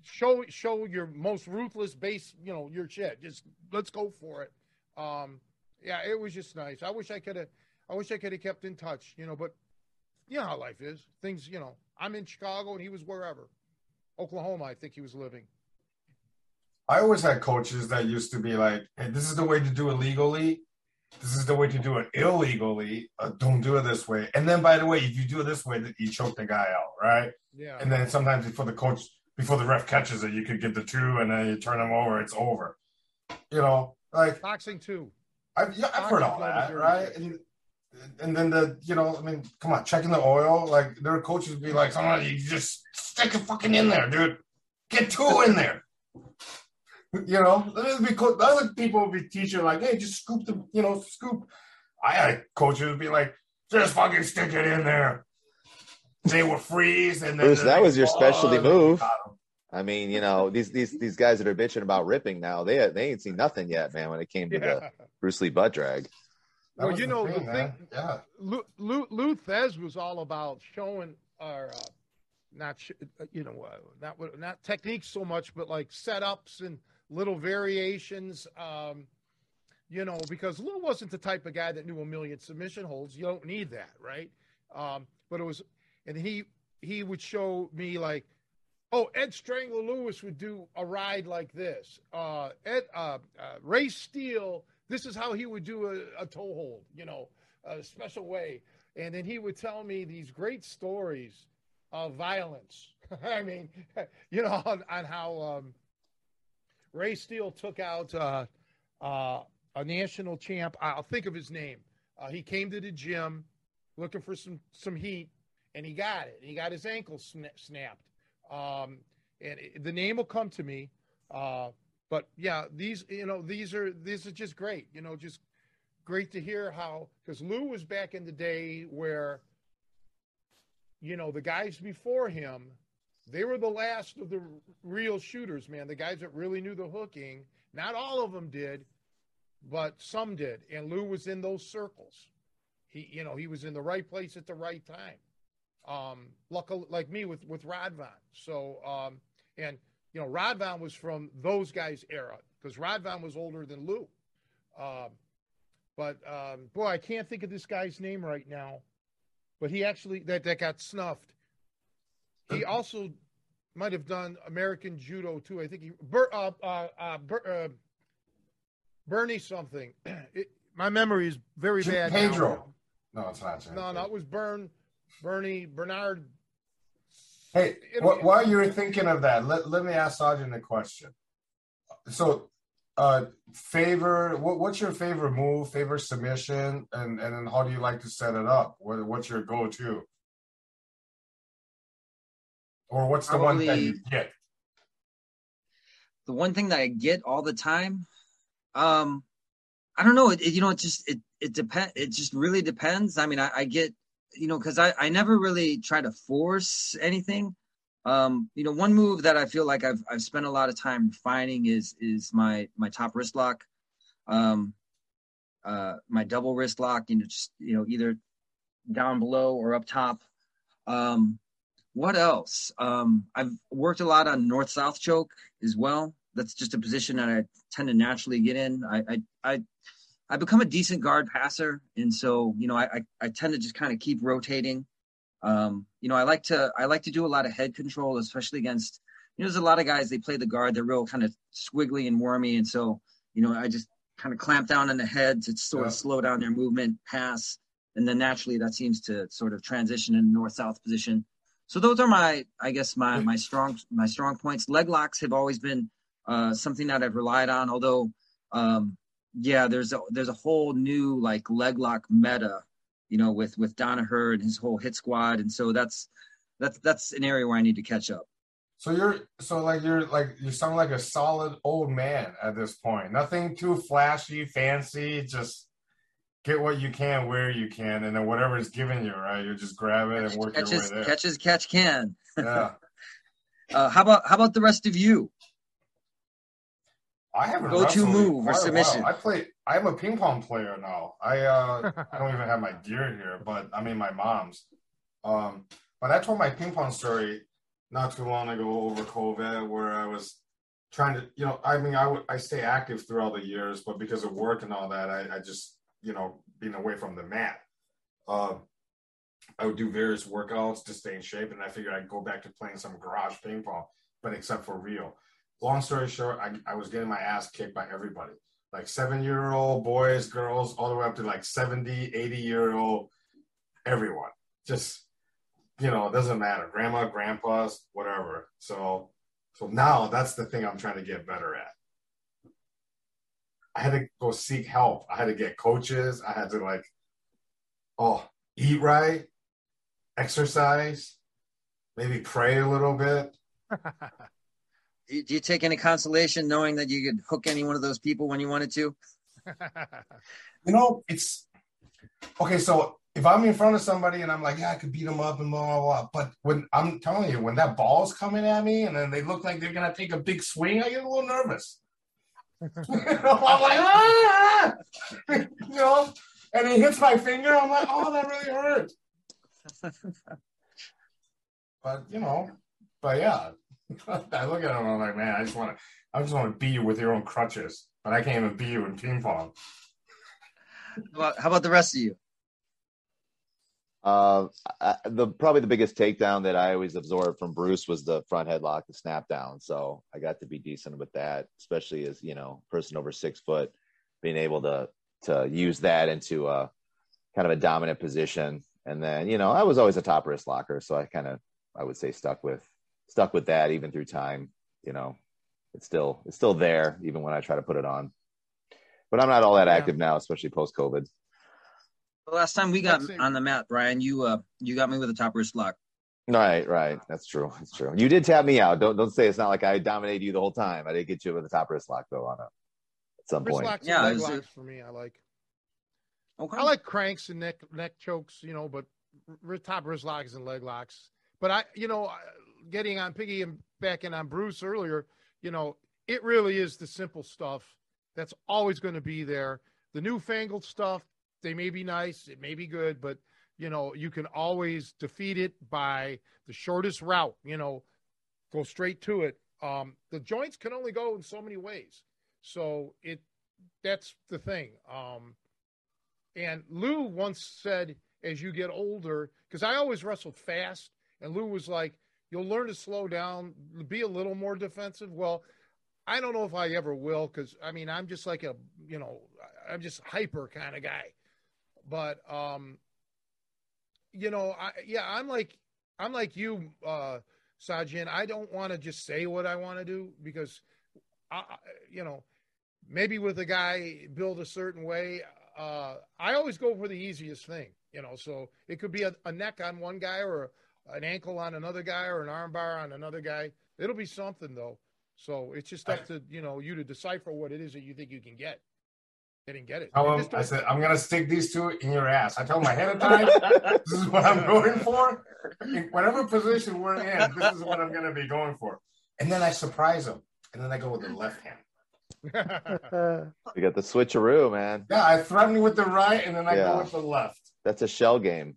show show your most ruthless base, you know, your shit. Just let's go for it. Um, yeah, it was just nice. I wish I could have. I wish I could have kept in touch, you know. But you know how life is. Things, you know. I'm in Chicago and he was wherever, Oklahoma. I think he was living. I always had coaches that used to be like, "Hey, this is the way to do it legally. This is the way to do it illegally. Uh, don't do it this way." And then, by the way, if you do it this way, you choke the guy out, right? Yeah. And then sometimes before the coach before the ref catches it, you could get the two, and then you turn them over. It's over. You know, like boxing two. I've, yeah, I've heard all that, right? And, and then the, you know, I mean, come on, checking the oil. Like their coaches be like, "Come on, you just stick it fucking in there, dude. Get two in there." You know, that'd be cool. Other people would be teaching like, "Hey, just scoop the, you know, scoop." I had coaches would be like, "Just fucking stick it in there." They will freeze, and then Bruce, that was your specialty move. I mean, you know, these these these guys that are bitching about ripping now, they they ain't seen nothing yet, man. When it came to yeah. the Bruce Lee butt drag. That well, you know, the thing, the thing yeah. Lou, Lou, Lou Thesz was all about showing our, uh, not uh, you know, uh, not not techniques so much, but like setups and little variations. Um, you know, because Lou wasn't the type of guy that knew a million submission holds. You don't need that, right? Um, but it was, and he he would show me like Oh, Ed Strangler Lewis would do a ride like this. Uh, Ed uh, uh, Ray Steele, this is how he would do a, a toe hold, you know, a special way. And then he would tell me these great stories of violence. I mean, you know, on, on how um, Ray Steele took out uh, uh, a national champ. I'll think of his name. Uh, he came to the gym looking for some some heat, and he got it. He got his ankle sna- snapped um, and it, the name will come to me. Uh, but yeah, these you know these are these are just great. You know, just great to hear how because Lou was back in the day where you know the guys before him they were the last of the real shooters, man. The guys that really knew the hooking. Not all of them did, but some did. And Lou was in those circles. He, you know, he was in the right place at the right time um, luckily, like me with with Radvan. So, um, and you know, Radvan was from those guys' era because Radvan was older than Lou. Um, but um, boy, I can't think of this guy's name right now. But he actually that that got snuffed. He also might have done American Judo too. I think he Ber, uh, uh, uh, Ber, uh Bernie something. It, my memory is very bad. Pedro. Now. No, it's not. No, no, it was Burn. Bernie Bernard Hey, while you're thinking of that, let, let me ask Sajin a question. So, uh, favor, what, what's your favorite move, favorite submission, and, and then how do you like to set it up? What, what's your go to? Or what's the Probably, one that you get? The one thing that I get all the time, um, I don't know. It, it, you know, it just it it depends. It just really depends. I mean, I, I get you know because I I never really try to force anything. Um, you know, one move that I feel like I've I've spent a lot of time refining is is my my top wrist lock, um, uh, my double wrist lock. You know, just you know either down below or up top. Um, what else? Um, I've worked a lot on north south choke as well. That's just a position that I tend to naturally get in. I I I, I become a decent guard passer, and so you know I I, I tend to just kind of keep rotating. Um, you know, I like to I like to do a lot of head control, especially against you know, there's a lot of guys they play the guard, they're real kind of squiggly and wormy, and so you know, I just kind of clamp down on the head to sort yeah. of slow down their movement, pass, and then naturally that seems to sort of transition in north south position. So those are my, I guess my my strong my strong points. Leg locks have always been uh, something that I've relied on, although um, yeah, there's a there's a whole new like leg lock meta you know, with with Danaher and his whole hit squad, and so that's that's that's an area where I need to catch up. So you're so like you're like you sound like a solid old man at this point. Nothing too flashy, fancy. Just get what you can where you can, and then whatever is given you, right? You just grab it and work catches, your way there. Catches catch can. Yeah. uh, how about how about the rest of you? I haven't go to move or submission. I play. I'm a ping pong player now. I uh, I don't even have my gear here, but I mean my mom's. Um, but I told my ping pong story not too long ago over COVID, where I was trying to, you know, I mean, I would I stay active through all the years, but because of work and all that, I, I just, you know, being away from the mat. Uh, I would do various workouts to stay in shape, and I figured I'd go back to playing some garage ping pong, but except for real long story short, I, I was getting my ass kicked by everybody. Like seven year old boys, girls, all the way up to like 70, 80 year old, everyone. Just, you know, it doesn't matter. Grandma, grandpas, whatever. So, so now that's the thing I'm trying to get better at. I had to go seek help. I had to get coaches. I had to like, oh, eat right, exercise, maybe pray a little bit. do you take any consolation knowing that you could hook any one of those people when you wanted to? you know, it's okay. So if I'm in front of somebody and I'm like, yeah, I could beat them up and blah blah blah, but when I'm telling you, when that ball's coming at me and then they look like they're gonna take a big swing, I get a little nervous. I'm like, ah! you know, and it hits my finger. I'm like, oh, that really hurt. but you know, but yeah, I look at him I'm like, man, I just want to, I just want to beat you with your own crutches, but I can't even beat you in ping pong. How about the rest of you? Uh, I, the probably the biggest takedown that I always absorbed from Bruce was the front headlock, the snap down. So I got to be decent with that, especially as you know, person over six foot, being able to to use that into a kind of a dominant position. And then you know, I was always a top wrist locker, so I kind of I would say stuck with stuck with that even through time. You know, it's still it's still there even when I try to put it on. But I'm not all that active now, especially post COVID. The last time we got on the mat, Brian, you uh you got me with a top wrist lock. Right, right. That's true. That's true. You did tap me out. Don't don't say it's not like I dominated you the whole time. I did get you with a top wrist lock though on a at some wrist point. yeah, leg locks for me. I like. Okay. I like cranks and neck neck chokes, you know, but top wrist locks and leg locks. But I, you know, getting on Piggy and back backing on Bruce earlier, you know, it really is the simple stuff that's always going to be there. The newfangled stuff, they may be nice, it may be good, but you know, you can always defeat it by the shortest route, you know, go straight to it. Um, the joints can only go in so many ways. So it that's the thing. Um, and Lou once said, as you get older, because I always wrestled fast, and Lou was like, You'll learn to slow down, be a little more defensive. Well, I don't know if I ever will because I mean I'm just like a you know I'm just hyper kind of guy, but um, you know I yeah I'm like I'm like you uh Sajin, I don't want to just say what I want to do because, I, you know, maybe with a guy built a certain way, uh, I always go for the easiest thing, you know. So it could be a, a neck on one guy or a, an ankle on another guy or an armbar on another guy. It'll be something though. So it's just up to you know you to decipher what it is that you think you can get. I didn't get it. Tell him, I said, I'm gonna stick these two in your ass. I told him ahead of time, this is what I'm going for. In whatever position we're in, this is what I'm gonna be going for. And then I surprise him, and then I go with the left hand. you got the switcheroo, man. Yeah, I threaten you with the right, and then I yeah. go with the left. That's a shell game.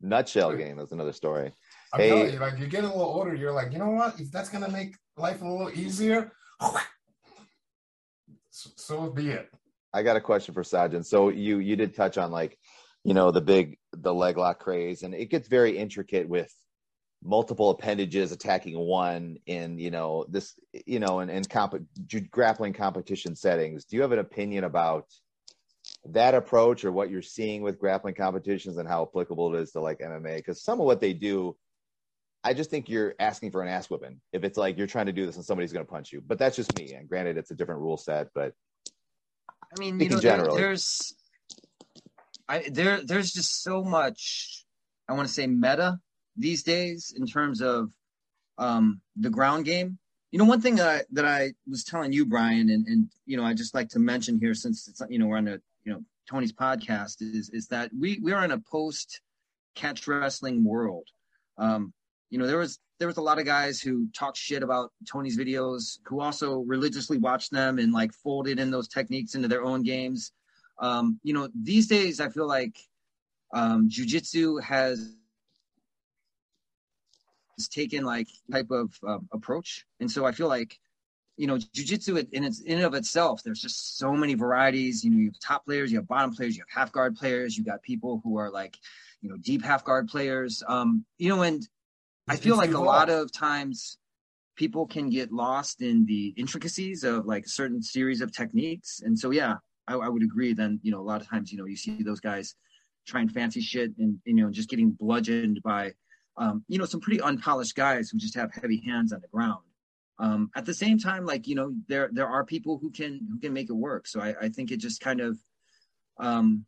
Nutshell game. That's another story. I'm hey, telling you, like you get a little older, you're like, you know what? If that's gonna make life a little easier, so be it. I got a question for Sajin. So you you did touch on like, you know, the big the leg lock craze, and it gets very intricate with multiple appendages attacking one in you know this you know and in comp- grappling competition settings. Do you have an opinion about that approach or what you're seeing with grappling competitions and how applicable it is to like MMA? Because some of what they do I just think you're asking for an ass whipping if it's like you're trying to do this and somebody's going to punch you. But that's just me. And granted, it's a different rule set, but I mean, you know, there, there's I there there's just so much I want to say meta these days in terms of um, the ground game. You know, one thing that I, that I was telling you, Brian, and, and you know, I just like to mention here since it's you know we're on a you know Tony's podcast is is that we we are in a post catch wrestling world. Um, you know, there was there was a lot of guys who talked shit about Tony's videos, who also religiously watched them and like folded in those techniques into their own games. Um, you know, these days I feel like um, jujitsu has has taken like type of um, approach, and so I feel like you know jujitsu in its in and of itself. There's just so many varieties. You know, you have top players, you have bottom players, you have half guard players, you got people who are like you know deep half guard players. Um, you know, and I feel like a lot of times people can get lost in the intricacies of like a certain series of techniques. And so, yeah, I, I, would agree. Then, you know, a lot of times, you know, you see those guys trying fancy shit and, you know, just getting bludgeoned by, um, you know, some pretty unpolished guys who just have heavy hands on the ground. Um, at the same time, like, you know, there, there are people who can, who can make it work. So I, I think it just kind of, um,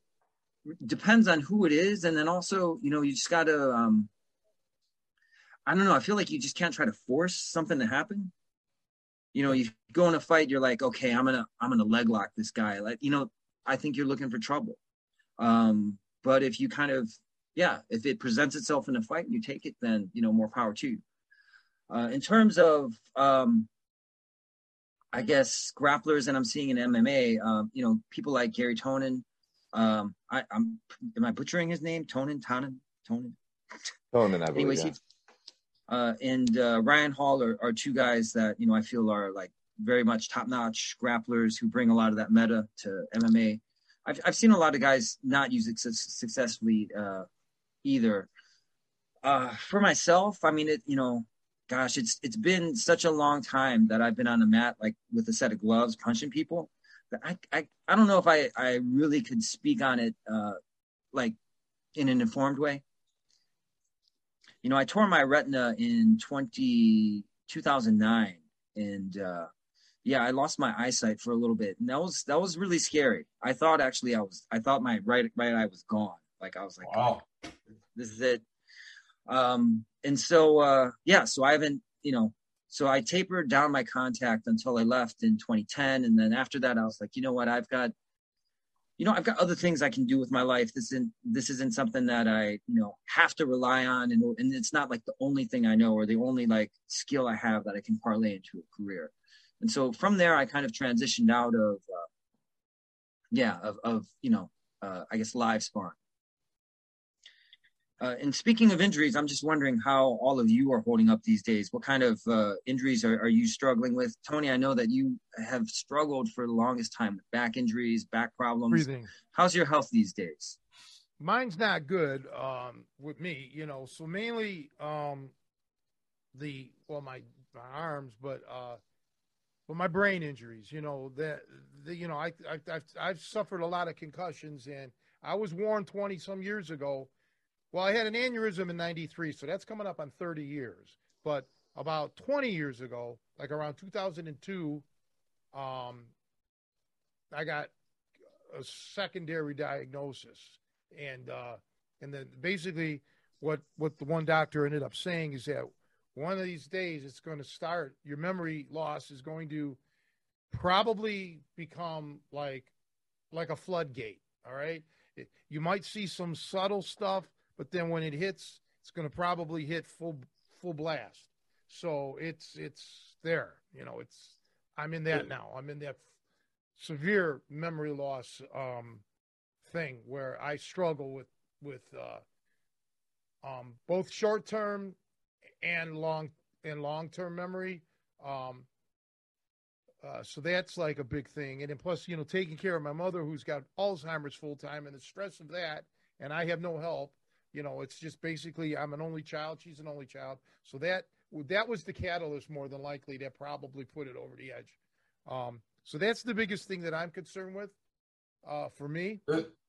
depends on who it is. And then also, you know, you just gotta, um, I don't know. I feel like you just can't try to force something to happen. You know, you go in a fight, you're like, okay, I'm gonna I'm gonna leg lock this guy. Like, you know, I think you're looking for trouble. Um, but if you kind of, yeah, if it presents itself in a fight and you take it, then you know, more power to you. Uh, in terms of, um, I guess grapplers that I'm seeing in MMA, um, you know, people like Gary Tonin. Um, I, am am I butchering his name? Tonin, Tonin, Tonin. Tonin, I believe. Anyways, yeah uh, and uh, Ryan Hall are, are two guys that you know I feel are like very much top notch grapplers who bring a lot of that meta to MMA. I've I've seen a lot of guys not use it successfully uh, either. Uh, for myself, I mean, it you know, gosh, it's it's been such a long time that I've been on the mat like with a set of gloves punching people. That I I I don't know if I I really could speak on it uh, like in an informed way you know, I tore my retina in 20, 2009 and, uh, yeah, I lost my eyesight for a little bit, and that was that was really scary. I thought actually I was I thought my right right eye was gone. Like I was like, wow, oh, this is it. Um, and so uh, yeah, so I haven't you know, so I tapered down my contact until I left in 2010, and then after that I was like, you know what, I've got you know, I've got other things I can do with my life. This isn't this isn't something that I, you know, have to rely on, and and it's not like the only thing I know or the only like skill I have that I can parlay into a career. And so from there, I kind of transitioned out of, uh, yeah, of of you know, uh, I guess live sparring. Uh, and speaking of injuries, I'm just wondering how all of you are holding up these days. What kind of uh, injuries are, are, you struggling with? Tony, I know that you have struggled for the longest time with back injuries, back problems. Breathing. How's your health these days? Mine's not good um, with me, you know. So mainly um, the well, my my arms, but uh, but my brain injuries. You know that the, you know I, I I've I've suffered a lot of concussions, and I was warned twenty some years ago well, I had an aneurysm in 93, so that's coming up on 30 years. But about 20 years ago, like around 2002, um, I got a secondary diagnosis, and uh, and then basically what what the one doctor ended up saying is that one of these days it's going to start. Your memory loss is going to probably become like like a floodgate. All right, it, you might see some subtle stuff, but then when it hits, it's going to probably hit full full blast. So it's it's there. You know, it's I'm in that now. I'm in that severe memory loss um, thing where I struggle with with uh, um, both short term and long and long term memory. Um, uh, so that's like a big thing, and then plus, you know, taking care of my mother who's got Alzheimer's full time, and the stress of that, and I have no help. You know, it's just basically I'm an only child. She's an only child, so that that was the catalyst more than likely that probably put it over the edge. Um, so that's the biggest thing that I'm concerned with uh, for me.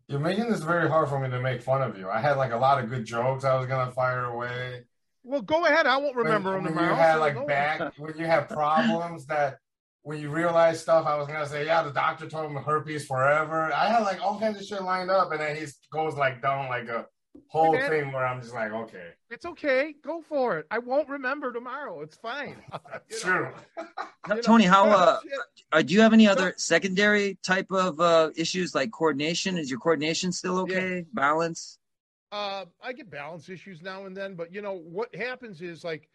You're making this very hard for me to make fun of you. I had like a lot of good jokes I was gonna fire away. Well, go ahead. I won't remember when, them when tomorrow. You had like back when you have problems that when you realize stuff, I was gonna say, yeah, the doctor told him herpes forever. I had like all kinds of shit lined up, and then he goes like down like a whole hey, thing where I'm just like, okay, it's okay, go for it. I won't remember tomorrow. It's fine. True. now, Tony, how uh, uh, do you have any other secondary type of uh, issues like coordination? Is your coordination still okay? Yeah. Balance? Uh, I get balance issues now and then, but you know what happens is like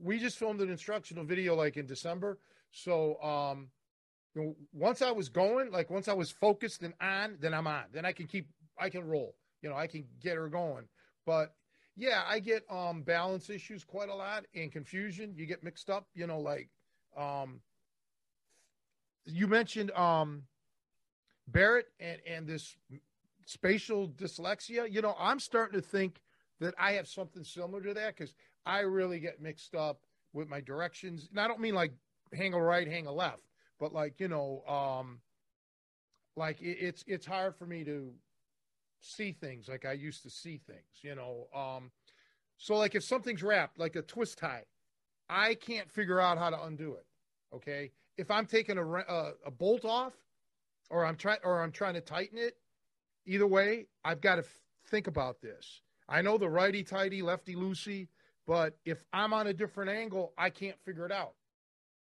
we just filmed an instructional video like in December. So um, you know, once I was going, like once I was focused and on, then I'm on. Then I can keep, I can roll. You know, I can get her going. But yeah, I get um balance issues quite a lot and confusion. You get mixed up. You know, like um, you mentioned um Barrett and and this spatial dyslexia. You know, I'm starting to think that I have something similar to that because I really get mixed up with my directions. And I don't mean like hang a right, hang a left, but like you know, um, like it, it's it's hard for me to see things like I used to see things. You know, um, so like if something's wrapped like a twist tie, I can't figure out how to undo it. Okay, if I'm taking a a, a bolt off, or I'm trying or I'm trying to tighten it, either way, I've got to f- think about this. I know the righty tighty, lefty loosey, but if I'm on a different angle, I can't figure it out.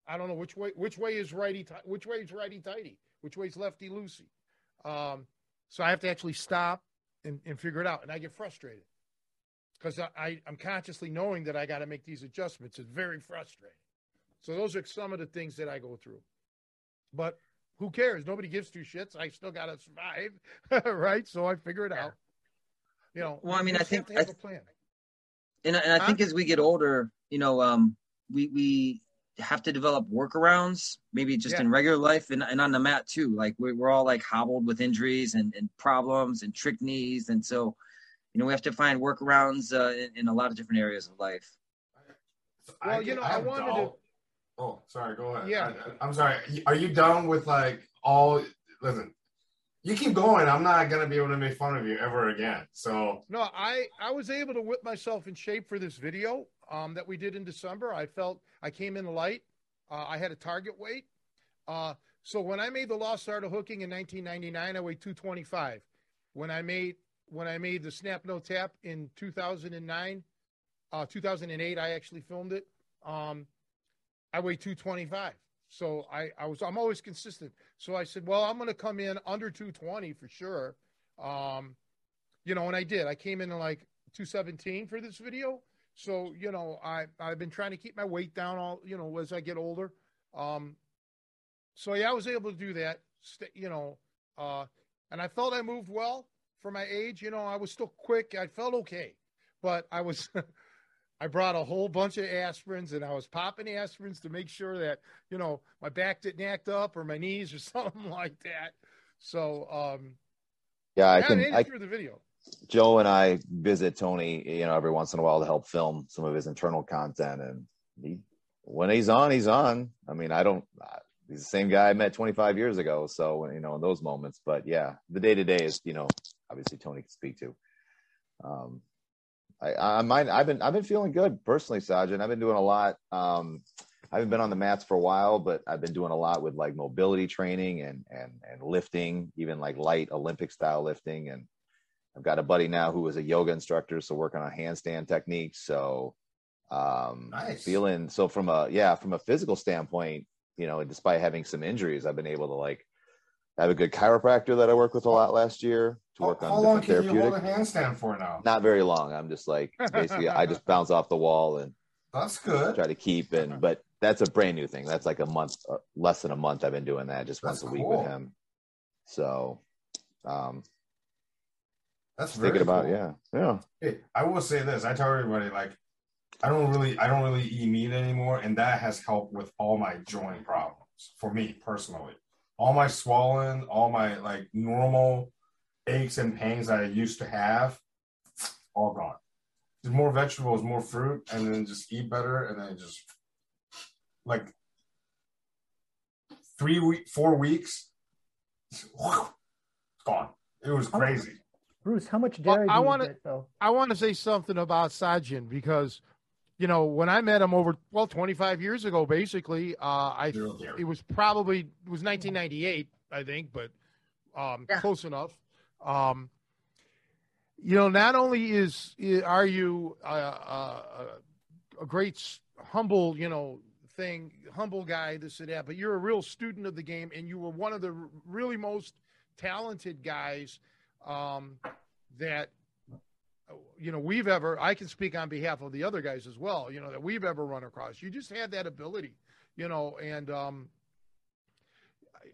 I don't know which way which way is righty which way is righty tighty, which way is lefty loosey. Um, so I have to actually stop and, and figure it out, and I get frustrated because I, I I'm consciously knowing that I got to make these adjustments. It's very frustrating. So those are some of the things that I go through. But who cares? Nobody gives two shits. I still got to survive, right? So I figure it out. You know. Well, I mean, I think I, plan. And, and I huh? think as we get older, you know, um, we we have to develop workarounds, maybe just yeah. in regular life and, and on the mat too. Like we're, we're all like hobbled with injuries and, and problems and trick knees. And so, you know, we have to find workarounds uh, in, in, a lot of different areas of life. Well, you know, I, I wanted to. Oh, sorry. Go ahead. Yeah. I, am sorry. Are you done with like all? Listen, you keep going. I'm not gonna be able to make fun of you ever again. So no, I I was able to whip myself in shape for this video um, that we did in December. I felt I came in light. Uh, I had a target weight. Uh, so when I made the Lost of Hooking in 1999, I weighed 225. When I made when I made the Snap No Tap in 2009, uh, 2008, I actually filmed it. Um, I weighed 225. So I, I was I'm always consistent. So I said, well, I'm going to come in under 220 for sure. Um, you know, and I did. I came in like 217 for this video. So you know, I I've been trying to keep my weight down all you know as I get older. Um, so yeah, I was able to do that. You know, uh, and I felt I moved well for my age. You know, I was still quick. I felt okay, but I was. I brought a whole bunch of aspirins and I was popping aspirins to make sure that, you know, my back didn't act up or my knees or something like that. So, um, yeah, I can, I, through the video. Joe and I visit Tony, you know, every once in a while to help film some of his internal content. And he, when he's on, he's on. I mean, I don't, he's the same guy I met 25 years ago. So, you know, in those moments, but yeah, the day to day is, you know, obviously Tony can speak to. Um, I, I mine. I've been I've been feeling good personally, Sajin. I've been doing a lot. Um, I haven't been on the mats for a while, but I've been doing a lot with like mobility training and and and lifting, even like light Olympic style lifting. And I've got a buddy now who is a yoga instructor, so working on handstand techniques. So um nice. feeling so from a yeah from a physical standpoint you know despite having some injuries i've been able to like have a good chiropractor that I worked with a lot last year to work how, on how long can you hold a handstand for now? Not very long. I'm just like basically I just bounce off the wall and that's good. Try to keep and but that's a brand new thing. That's like a month, uh, less than a month. I've been doing that just that's once a week with him. So, um, that's thinking cool. about yeah, yeah. Hey, I will say this. I tell everybody like I don't really I don't really eat meat anymore, and that has helped with all my joint problems for me personally all my swollen, all my like normal aches and pains that I used to have, all gone. Just more vegetables, more fruit, and then just eat better, and then just like three week, four weeks, it's gone. It was oh crazy. Bruce, how much dairy well, I want to I want to say something about Sajin because you know, when I met him over well 25 years ago, basically, uh, I it was probably it was 1998, I think, but um, yeah. close enough. Um, you know, not only is, are you a, a, a, great humble, you know, thing, humble guy, this and that, but you're a real student of the game, and you were one of the really most talented guys um, that you know we've ever i can speak on behalf of the other guys as well you know that we've ever run across. You just had that ability you know and um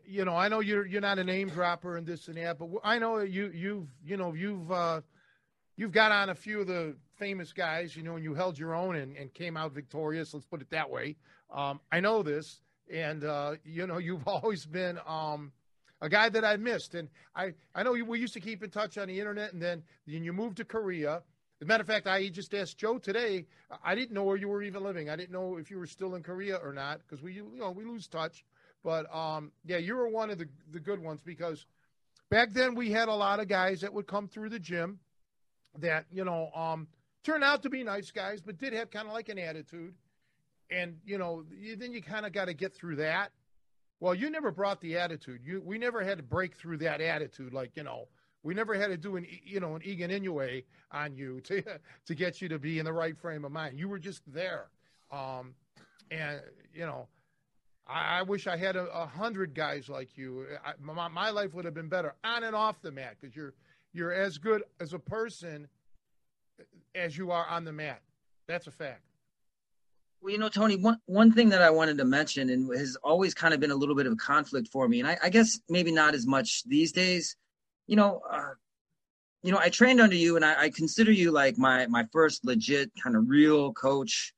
you know i know you're you're not a name dropper and this and that but i know you you've you know you've uh you've got on a few of the famous guys you know and you held your own and, and came out victorious let's put it that way. Um i know this and uh you know you've always been um a guy that I missed. And I, I know we used to keep in touch on the internet, and then, then you moved to Korea. As a matter of fact, I just asked Joe today. I didn't know where you were even living. I didn't know if you were still in Korea or not because we, you know, we lose touch. But um, yeah, you were one of the the good ones because back then we had a lot of guys that would come through the gym that you know um, turned out to be nice guys, but did have kind of like an attitude. And you know, then you kind of got to get through that well, you never brought the attitude. You we never had to break through that attitude. Like you know, we never had to do an you know an Egan Inoue on you to to get you to be in the right frame of mind. You were just there, um, and you know, I, I wish I had a, a, hundred guys like you. I, my, my life would have been better on and off the mat because you're you're as good as a person as you are on the mat. That's a fact. Well, you know, Tony, one, one thing that I wanted to mention and has always kind of been a little bit of a conflict for me, and I, I guess maybe not as much these days, you know, uh, you know, I trained under you and I, I, consider you like my, my first legit kind of real coach.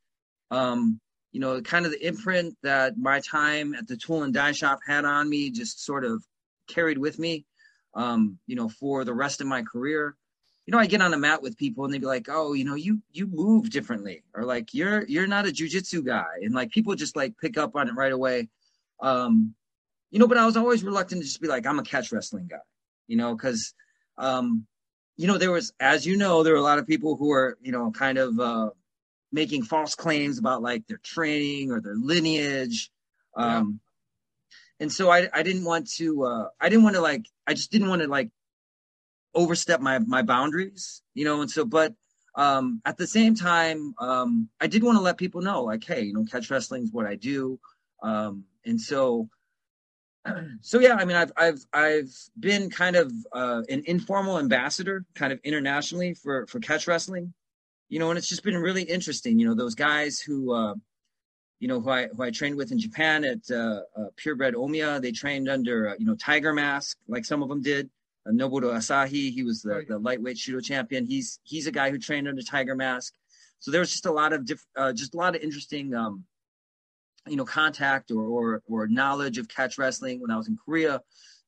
Um, you know, kind of the imprint that my time at the tool and die shop had on me just sort of carried with me, um, you know, for the rest of my career you know, I get on the mat with people and they'd be like, "Oh, you know, you you move differently," or like, "You're you're not a jujitsu guy," and like people just like pick up on it right away. Um, you know, but I was always reluctant to just be like, "I'm a catch wrestling guy," you know, because, um, you know, there was, as you know, there were a lot of people who are, you know, kind of uh, making false claims about like their training or their lineage. Um, yeah. And so I, I didn't want to, uh, I didn't want to like, I just didn't want to like overstep my my boundaries, you know. And so, but um, at the same time, um, I did want to let people know, like, hey, you know, catch wrestling is what I do, um, and so. So yeah, I mean, I've I've I've been kind of uh, an informal ambassador, kind of internationally for for catch wrestling, you know, and it's just been really interesting. You know, those guys who, uh, you know, who I who I trained with in Japan at uh, uh, Purebred Omiya, they trained under uh, you know Tiger Mask, like some of them did. Noboru Asahi. He was the, the lightweight judo champion. He's he's a guy who trained under Tiger Mask. So there was just a lot of diff, uh, just a lot of interesting, um, you know, contact or, or or knowledge of catch wrestling when I was in Korea.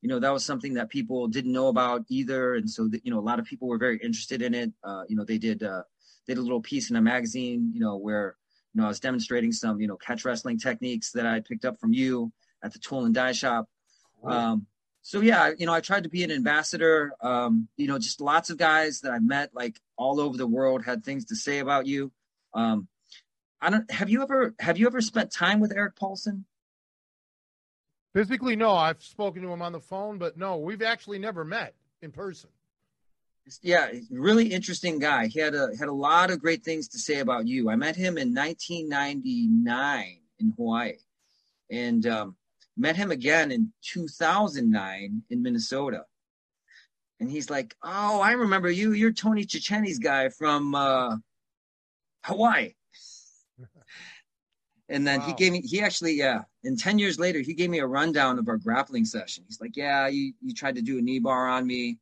You know, that was something that people didn't know about either, and so that, you know, a lot of people were very interested in it. Uh, you know, they did uh, they did a little piece in a magazine, you know, where you know I was demonstrating some you know catch wrestling techniques that I picked up from you at the tool and die shop. Um, so yeah, you know, I tried to be an ambassador. Um, you know, just lots of guys that I met like all over the world had things to say about you. Um, I don't have you ever have you ever spent time with Erik Paulson? Physically, no. I've spoken to him on the phone, but no, we've actually never met in person. Yeah, really interesting guy. He had a had a lot of great things to say about you. I met him in 1999 in Hawaii, and um, met him again in 2009 in Minnesota. And he's like, "Oh, I remember you. You're Tony Cecchine's guy from uh, Hawaii." and then wow. he gave me. He actually, yeah. And ten years later, he gave me a rundown of our grappling session. He's like, "Yeah, you you tried to do a knee bar on me."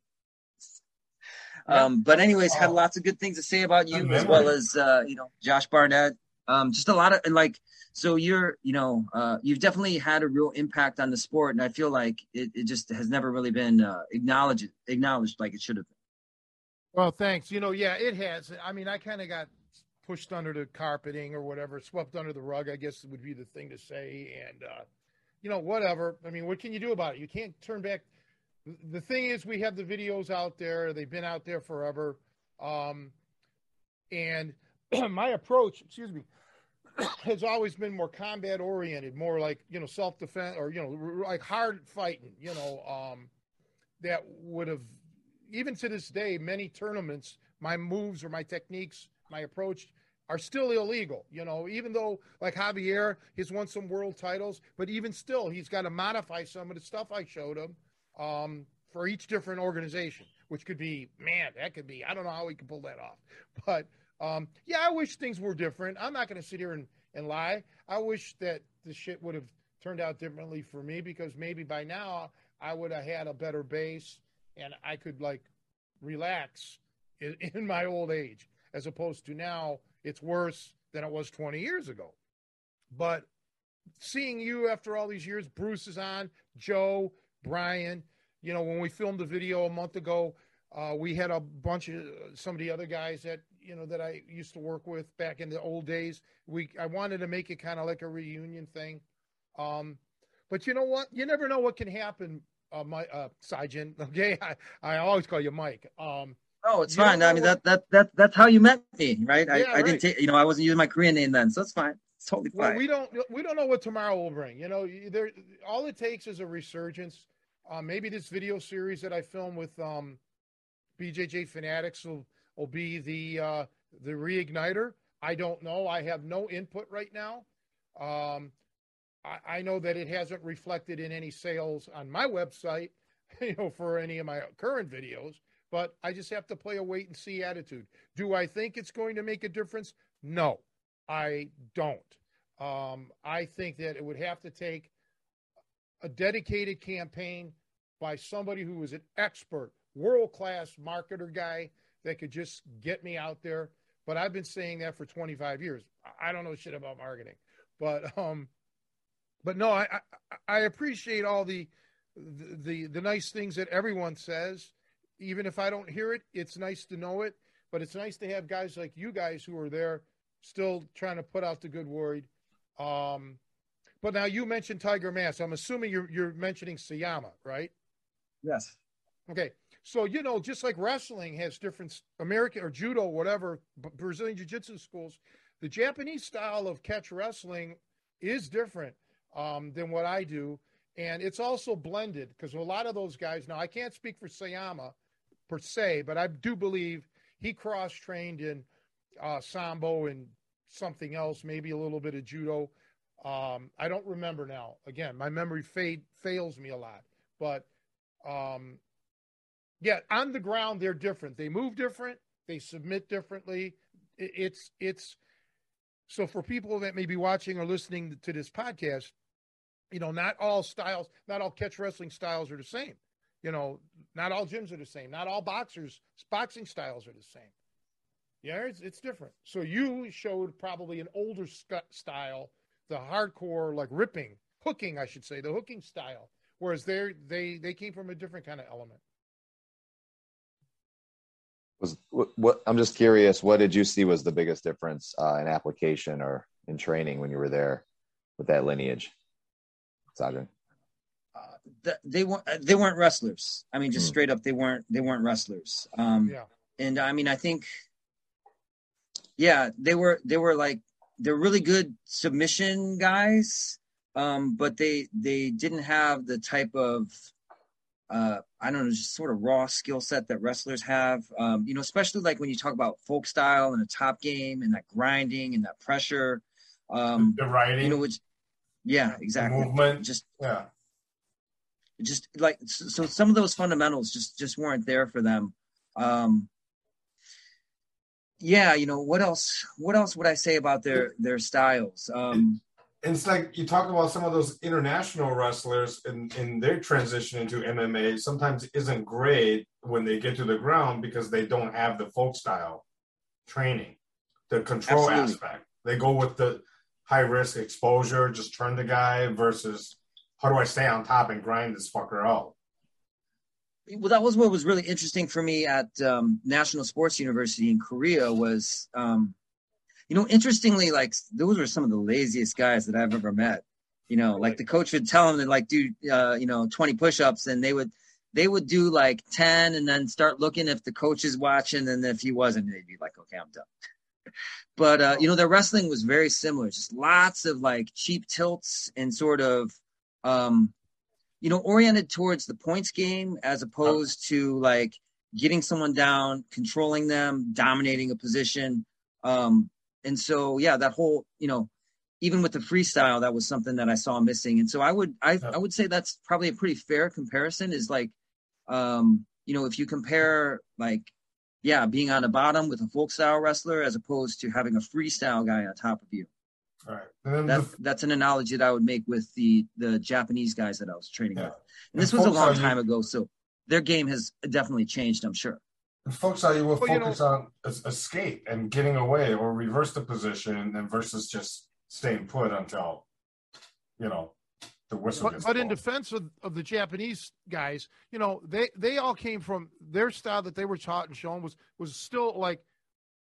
Um, but anyways, had lots of good things to say about you as well as uh, you know Josh Barnett. Um, just a lot of and like so you're you know uh, you've definitely had a real impact on the sport and i feel like it, it just has never really been uh, acknowledged acknowledged like it should have been. Well thanks. You know yeah it has. I mean i kind of got pushed under the carpeting or whatever swept under the rug i guess would be the thing to say and uh, you know whatever. I mean what can you do about it? You can't turn back. The thing is we have the videos out there. They've been out there forever. Um, and my approach excuse me has always been more combat oriented, more like you know self defense or you know like hard fighting. You know, um, that would have even to this day many tournaments. My moves or my techniques, my approach are still illegal. You know, even though like Javier, he's won some world titles, but even still, he's got to modify some of the stuff I showed him um, for each different organization, which could be man, that could be I don't know how he can pull that off, but um, yeah, I wish things were different. I'm not going to sit here and, and lie. I wish that the shit would have turned out differently for me because maybe by now I would have had a better base and I could like relax in, in my old age as opposed to now it's worse than it was 20 years ago. But seeing you after all these years, Bruce is on, Joe, Brian, you know, when we filmed the video a month ago, uh, we had a bunch of some of the other guys that you know that I used to work with back in the old days. We I wanted to make it kind of like a reunion thing. Um, but you know what? You never know what can happen. Uh, my uh, Sajin, okay, I, I always call you Mike. Um, oh, it's fine. I mean what... that that that that's how you met me, right? I, yeah, I right. didn't take you know I wasn't using my Korean name then, so it's fine. It's totally fine. Well, we don't we don't know what tomorrow will bring. You know, there all it takes is a resurgence. Uh, maybe this video series that I filmed with um, BJJ Fanatics will will be the uh, the reigniter. I don't know. I have no input right now. Um, I, I, know that it hasn't reflected in any sales on my website, you know, for any of my current videos. But I just have to play a wait and see attitude. Do I think it's going to make a difference? No, I don't. Um, I think that it would have to take a dedicated campaign by somebody who was an expert, world class marketer guy that could just get me out there. But I've been saying that for 25 years. I don't know shit about marketing, but um, but no, I I, I appreciate all the, the the the nice things that everyone says. Even if I don't hear it, it's nice to know it. But it's nice to have guys like you guys who are there, still trying to put out the good word. Um, but now you mentioned Tiger Mask. I'm assuming you're you're mentioning Sayama, right? Yes. Okay. So you know, just like wrestling has different American or judo, whatever Brazilian jiu-jitsu schools, the Japanese style of catch wrestling is different um, than what I do, and it's also blended because a lot of those guys. Now, I can't speak for Sayama per se, but I do believe he cross-trained in uh, sambo and something else, maybe a little bit of judo. Um, I don't remember now. Again, my memory fade, fails me a lot, but um, yeah, on the ground they're different. They move different. They submit differently. It's it's so for people that may be watching or listening to this podcast, you know, not all styles, not all catch wrestling styles are the same. You know, not all gyms are the same. Not all boxers boxing styles are the same. Yeah, it's, it's different. So you showed probably an older style, the hardcore like ripping, hooking, I should say, the hooking style. Whereas they they they came from a different kind of element was what, what, I'm just curious. What did you see was the biggest difference uh, in application or in training when you were there with that lineage, Sajin? Uh, th- they weren't they weren't wrestlers. I mean, just mm. straight up, they weren't they weren't wrestlers. Um, yeah. And I mean, I think, yeah, they were they were like they're really good submission guys, um, but they they didn't have the type of uh, I don't know, just sort of raw skill set that wrestlers have. Um, you know, especially like when you talk about folk style and a top game and that grinding and that pressure. Um, the writing, you know, which, yeah, exactly. The movement, just yeah, just like so. Some of those fundamentals just just weren't there for them. Um, yeah, you know what else? What else would I say about their their styles? Um, it's like you talk about some of those international wrestlers in, in their transition into MMA sometimes isn't great when they get to the ground because they don't have the folk style training, the control Absolutely. aspect. They go with the high risk exposure, just turn the guy versus how do I stay on top and grind this fucker out? Well, that was what was really interesting for me at um, National Sports University in Korea was um, you know, interestingly, like those were some of the laziest guys that I've ever met. You know, like the coach would tell them to like do, uh, you know, 20 push-ups and they would, they would do like 10 and then start looking if the coach is watching. And if he wasn't, they'd be like, okay, I'm done. but, uh, you know, their wrestling was very similar, just lots of like cheap tilts and sort of, um, you know, oriented towards the points game as opposed to like getting someone down, controlling them, dominating a position. Um, and so yeah that whole you know even with the freestyle that was something that i saw missing. And so i would i, I would say that's probably a pretty fair comparison is like um you know if you compare like yeah being on the bottom with a folk style wrestler as opposed to having a freestyle guy on top of you all right. That's the, that's an analogy that i would make with the the japanese guys that i was training yeah. with. And this was a long time ago so their game has definitely changed i'm sure. Folks are you will well, focus you know, on escape and getting away or reverse the position and versus just staying put until you know the whistle but, but in defense of, of the japanese guys you know they they all came from their style that they were taught and shown was was still like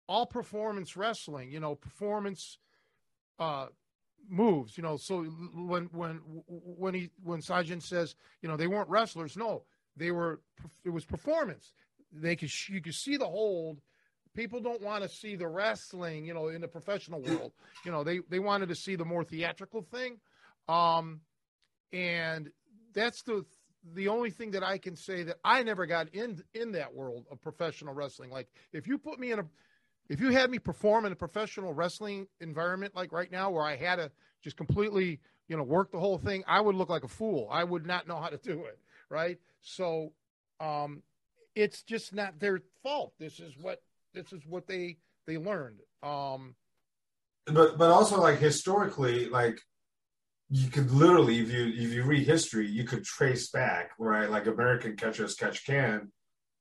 all performance wrestling you know performance uh moves you know so when when when he when Sajin says you know they weren't wrestlers no they were it was performance they could you could see the hold. People don't want to see the wrestling, you know, in the professional world. You know, they they wanted to see the more theatrical thing, um, and that's the the only thing that I can say that I never got in in that world of professional wrestling. Like if you put me in a if you had me perform in a professional wrestling environment like right now where I had to just completely, you know, work the whole thing, I would look like a fool. I would not know how to do it, right? So um it's just not their fault. This is what this is what they they learned. Um, but but also like historically, like you could literally, if you if you read history, you could trace back right, like American catch as catch can,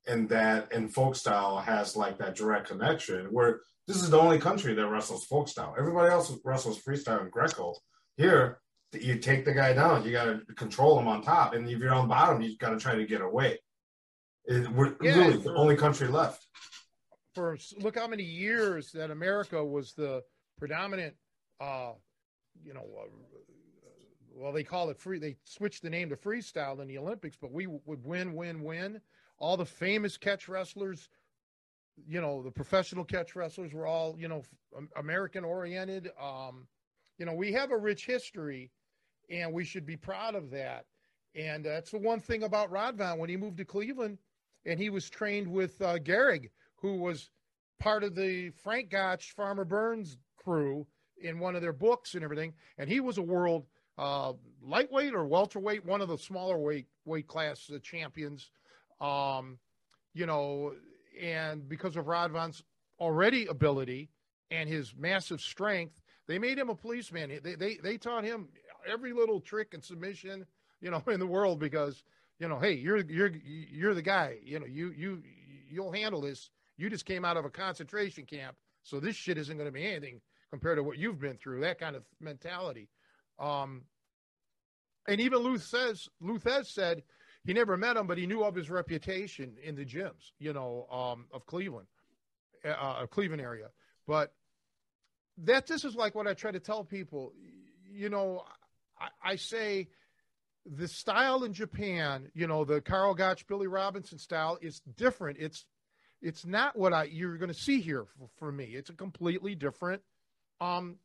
and that and folk style has like that direct connection. Where this is the only country that wrestles folk style. Everybody else wrestles freestyle and Greco. Here, you take the guy down, you got to control him on top, and if you're on bottom, you got to try to get away. It, we're yeah, really for, the only country left. For look how many years that America was the predominant, uh, you know, uh, well they call it free. They switched the name to freestyle in the Olympics, but we would win, win, win. All the famous catch wrestlers, you know, the professional catch wrestlers were all you know American oriented. Um, you know, we have a rich history, and we should be proud of that. And that's the one thing about Rod Radvan when he moved to Cleveland and he was trained with uh, Gehrig, who was part of the Frank Gotch Farmer Burns crew in one of their books and everything. And he was a world uh, lightweight or welterweight, one of the smaller weight weight class uh, champions. Um, you know, and because of Radvan's already ability and his massive strength, they made him a policeman. They they they taught him every little trick and submission, you know, in the world because you know, hey, you're you're you're the guy. You know, you you you'll handle this. You just came out of a concentration camp, so this shit isn't going to be anything compared to what you've been through. That kind of mentality. Um, and even Lou Thesz said he never met him, but he knew of his reputation in the gyms, you know, um, of Cleveland, uh, uh Cleveland area. But that this is like what I try to tell people. You know, I, I say the style in Japan, you know, the Karl Gotch, Billy Robinson style is different. It's it's not what I you're going to see here for, for, me. It's a completely different um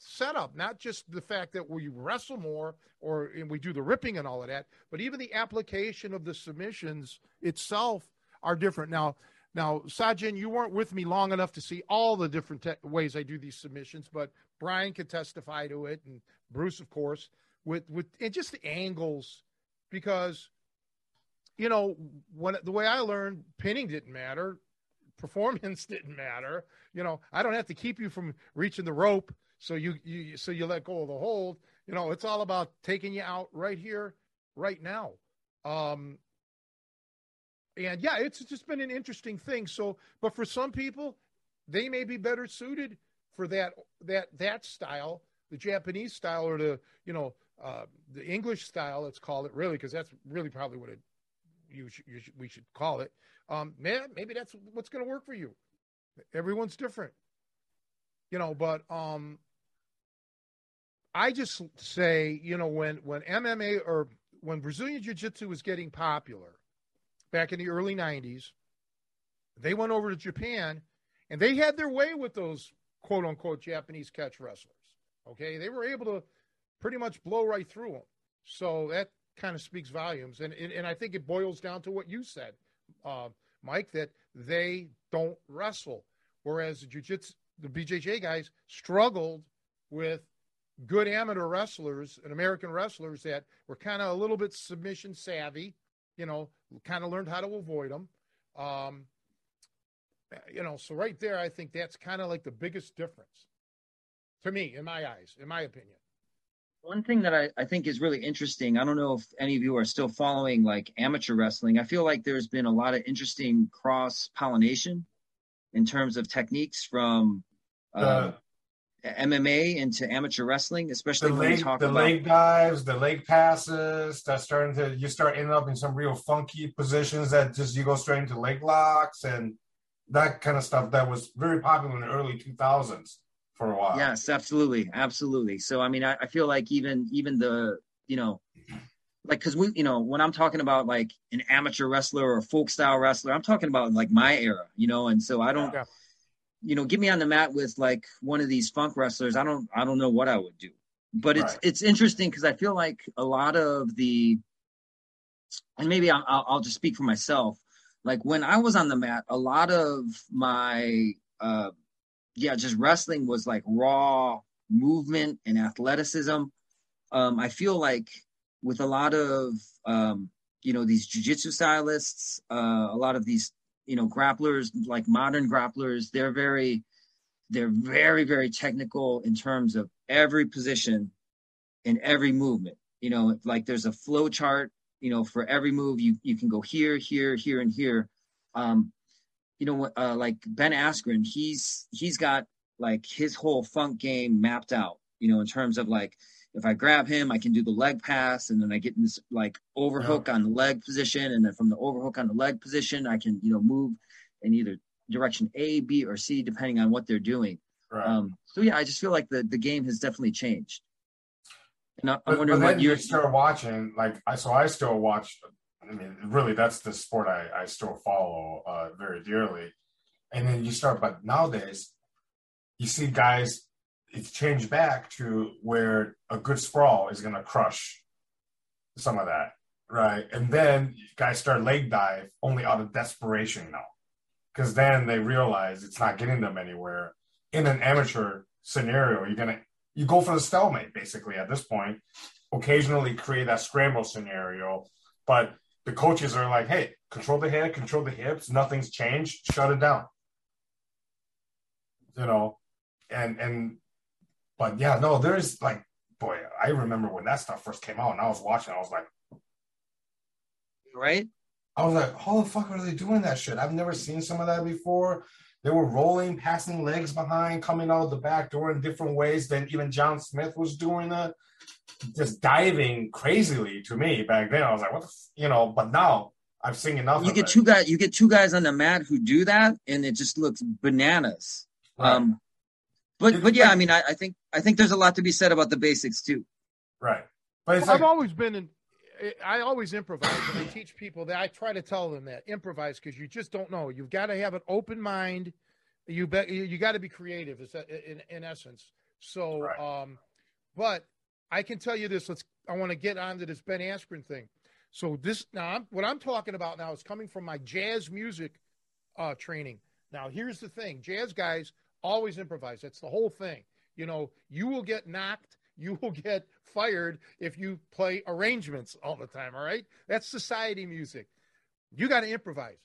setup. Not just the fact that we wrestle more or we do the ripping and all of that, but even the application of the submissions itself are different. Now, now Sajin, you weren't with me long enough to see all the different te- ways I do these submissions, but Brian could testify to it, and Bruce, of course, with with and just the angles, because you know when the way I learned pinning didn't matter, performance didn't matter. You know, I don't have to keep you from reaching the rope, so you you so you let go of the hold. You know, it's all about taking you out right here, right now. Um, and yeah, it's just been an interesting thing. So, but for some people, they may be better suited for that that that style, the Japanese style, or the you know uh, the English style. Let's call it really, because that's really probably what it you, you should, we should call it. Um, man, maybe that's what's going to work for you. Everyone's different, you know. But um, I just say, you know, when when MMA or when Brazilian Jiu Jitsu was getting popular back in the early '90s, they went over to Japan, and they had their way with those quote unquote Japanese catch wrestlers. Okay, they were able to pretty much blow right through them. So that kind of speaks volumes, and and, and I think it boils down to what you said, uh, Mike, that they don't wrestle, whereas the jiu-jitsu, the BJJ guys struggled with good amateur wrestlers and American wrestlers that were kind of a little bit submission savvy, you know, kind of learned how to avoid them. Um, you know, so right there, I think that's kind of like the biggest difference to me, in my eyes, in my opinion. One thing that I, I think is really interesting, I don't know if any of you are still following like amateur wrestling. I feel like there's been a lot of interesting cross pollination in terms of techniques from uh, uh, MMA into amateur wrestling, especially the when leg, we talk the about the leg dives, the leg passes. That's starting to you start ending up in some real funky positions that just you go straight into leg locks and that kind of stuff that was very popular in the early 2000s for a while. Yes, absolutely, absolutely. So I mean, I, I feel like even even the you know, like because we you know when I'm talking about like an amateur wrestler or a folk style wrestler, I'm talking about like my era, you know, and so I don't. Yeah. You know, get me on the mat with like one of these funk wrestlers. I don't, I don't know what I would do, but it's right. it's interesting because I feel like a lot of the, and maybe I'll, I'll just speak for myself. Like when I was on the mat, a lot of my uh, yeah, just wrestling was like raw movement and athleticism. Um, I feel like with a lot of um, you know these jujitsu stylists, uh, a lot of these you know grapplers, like modern grapplers, they're very they're very very technical in terms of every position and every movement. You know, like there's a flow chart. You know, for every move, you you can go here, here, here, and here. Um, you know, uh, like Ben Askren, he's he's got like his whole funk game mapped out. You know, in terms of like if I grab him, I can do the leg pass, and then I get in this like overhook yeah. on the leg position, and then from the overhook on the leg position, I can you know move in either direction A, B, or C, depending on what they're doing. Right. Um, so yeah, I just feel like the the game has definitely changed. And I, am wondering what you start watching. Like I, so I still watch I mean, really, that's the sport I, I still follow uh, very dearly. And then you start, but nowadays, you see guys, it's changed back to where a good sprawl is going to crush some of that, right? And then guys start leg dive only out of desperation now, because then they realize it's not getting them anywhere. In an amateur scenario, you're gonna you go for the stalemate basically at this point. Occasionally create that scramble scenario, but the coaches are like, hey, control the head, control the hips, nothing's changed, shut it down. You know, and and but yeah, no, there's like, boy, I remember when that stuff first came out and I was watching, I was like, right? I was like, how the fuck are they doing that shit? I've never seen some of that before. They were rolling, passing legs behind, coming out the back door in different ways than even John Smith was doing it just diving crazily to me back then. I was like, what the, f-? you know, but now I've seen enough. You get it. two guys, you get two guys on the mat who do that, and it just looks bananas. Right. Um, but but yeah, like, I mean, I, I, think I think there's a lot to be said about the basics too. Right, but well, like, I've always been in I always improvise and I teach people that I try to tell them that improvise because you just don't know. You've got to have an open mind. You bet you, you got to be creative Is that in, in essence. So, right. um, but I can tell you this. Let's, I want to get on to this Ben Askren thing. So this now I'm, what I'm talking about now is coming from my jazz music uh, training. Now here's the thing: jazz guys always improvise. That's the whole thing. You know, you will get knocked you will get fired if you play arrangements all the time. All right. That's society music. You got to improvise.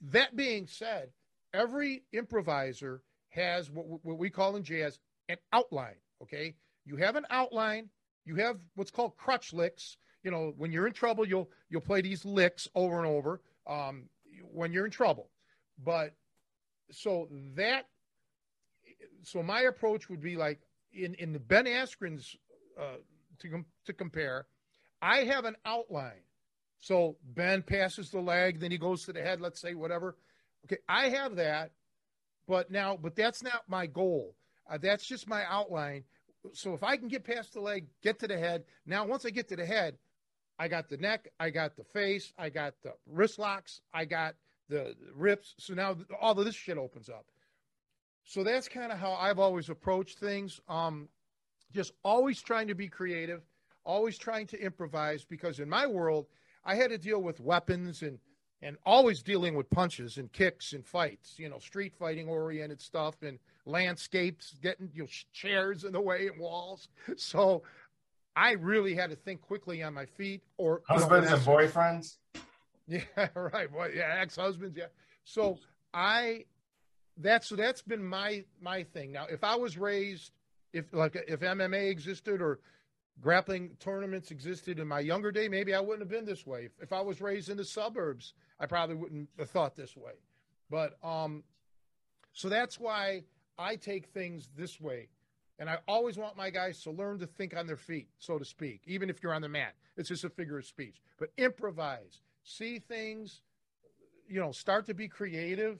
That being said, every improviser has what, what we call in jazz an outline. Okay. You have an outline. You have what's called crutch licks. You know, when you're in trouble, you'll you'll play these licks over and over. Um, when you're in trouble, but so that so my approach would be like in in the Ben Askren's uh, to com- to compare. I have an outline. So Ben passes the leg, then he goes to the head. Let's say whatever. Okay, I have that, but now, but that's not my goal. Uh, that's just my outline. So if I can get past the leg, get to the head. Now, once I get to the head, I got the neck, I got the face, I got the wrist locks, I got the rips. So now all of this shit opens up. So that's kind of how I've always approached things. Um, just always trying to be creative, always trying to improvise because in my world, I had to deal with weapons and and always dealing with punches and kicks and fights, you know, street fighting oriented stuff and landscapes, getting you know, chairs in the way and walls. So I really had to think quickly on my feet or husbands know, and boyfriends. Yeah, right. Well, yeah, ex-husbands, yeah. So I that's so that's been my my thing. Now, if I was raised if like if MMA existed or grappling tournaments existed in my younger day, maybe I wouldn't have been this way. If, if I was raised in the suburbs, I probably wouldn't have thought this way. But um, so that's why I take things this way. And I always want my guys to learn to think on their feet, so to speak, even if you're on the mat. It's just a figure of speech. But improvise, see things, you know, start to be creative.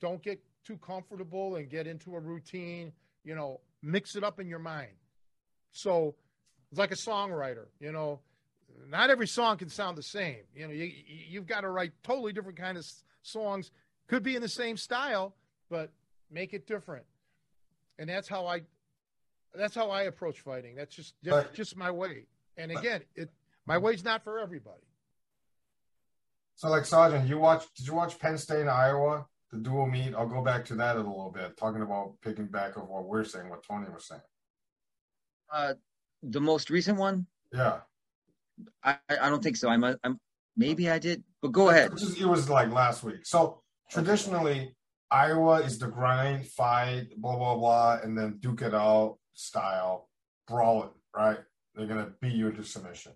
Don't get too comfortable and get into a routine. You know, mix it up in your mind. So it's like a songwriter, you know, not every song can sound the same. You know, you, you've got to write totally different kind of songs. Could be in the same style, but make it different. And that's how I, that's how I approach fighting. That's just just, just my way. And again, it my way's not for everybody. So, like Sajin, you watch? Did you watch Penn State and Iowa? The dual meet. I'll go back to that in a little bit, talking about picking back of what we're saying, what Tony was saying. Uh, the most recent one. Yeah. I, I don't think so. I'm, a, I'm maybe I did, but go ahead. It was like last week. So traditionally, Iowa is the grind, fight, blah blah blah, and then duke it out style, brawling. Right? They're gonna beat you into submission.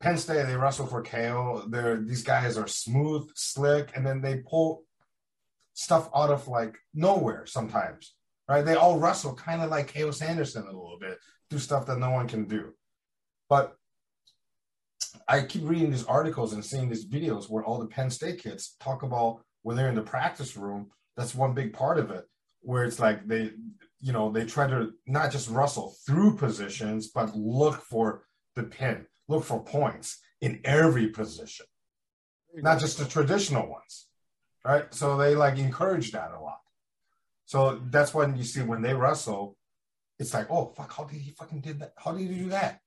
Penn State, they wrestle for Cael. They're these guys are smooth, slick, and then they pull stuff out of like nowhere sometimes. Right? They all wrestle kind of like Cael Sanderson a little bit, do stuff that no one can do. But I keep reading these articles and seeing these videos where all the Penn State kids talk about when they're in the practice room. That's one big part of it, where it's like they, you know, they try to not just wrestle through positions, but look for the pin look for points in every position, not just the traditional ones, right? So they like encourage that a lot. So that's when you see when they wrestle, it's like, oh fuck, how did he fucking did that? How did he do that?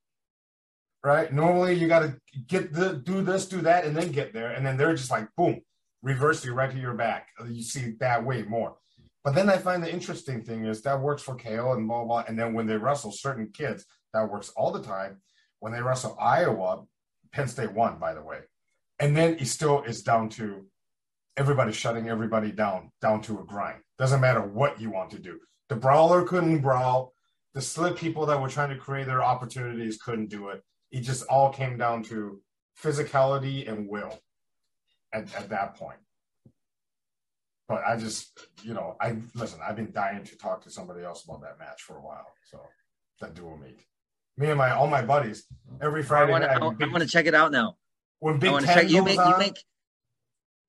Right? Normally you gotta get the do this, do that, and then get there, and then they're just like boom, reverse you right to your back. You see that way more. But then I find the interesting thing is that works for Cael and blah blah. And then when they wrestle certain kids, that works all the time when they wrestle Iowa, Penn State won, by the way. And then it still is down to everybody shutting everybody down, down to a grind. Doesn't matter what you want to do. The brawler couldn't brawl. The slick people that were trying to create their opportunities couldn't do it. It just all came down to physicality and will at, at that point. But I just, you know, I listen, I've been dying to talk to somebody else about that match for a while. So that dual meet me and my all my buddies every Friday. I want to. I, check it out now. When Big to check. You make on, you make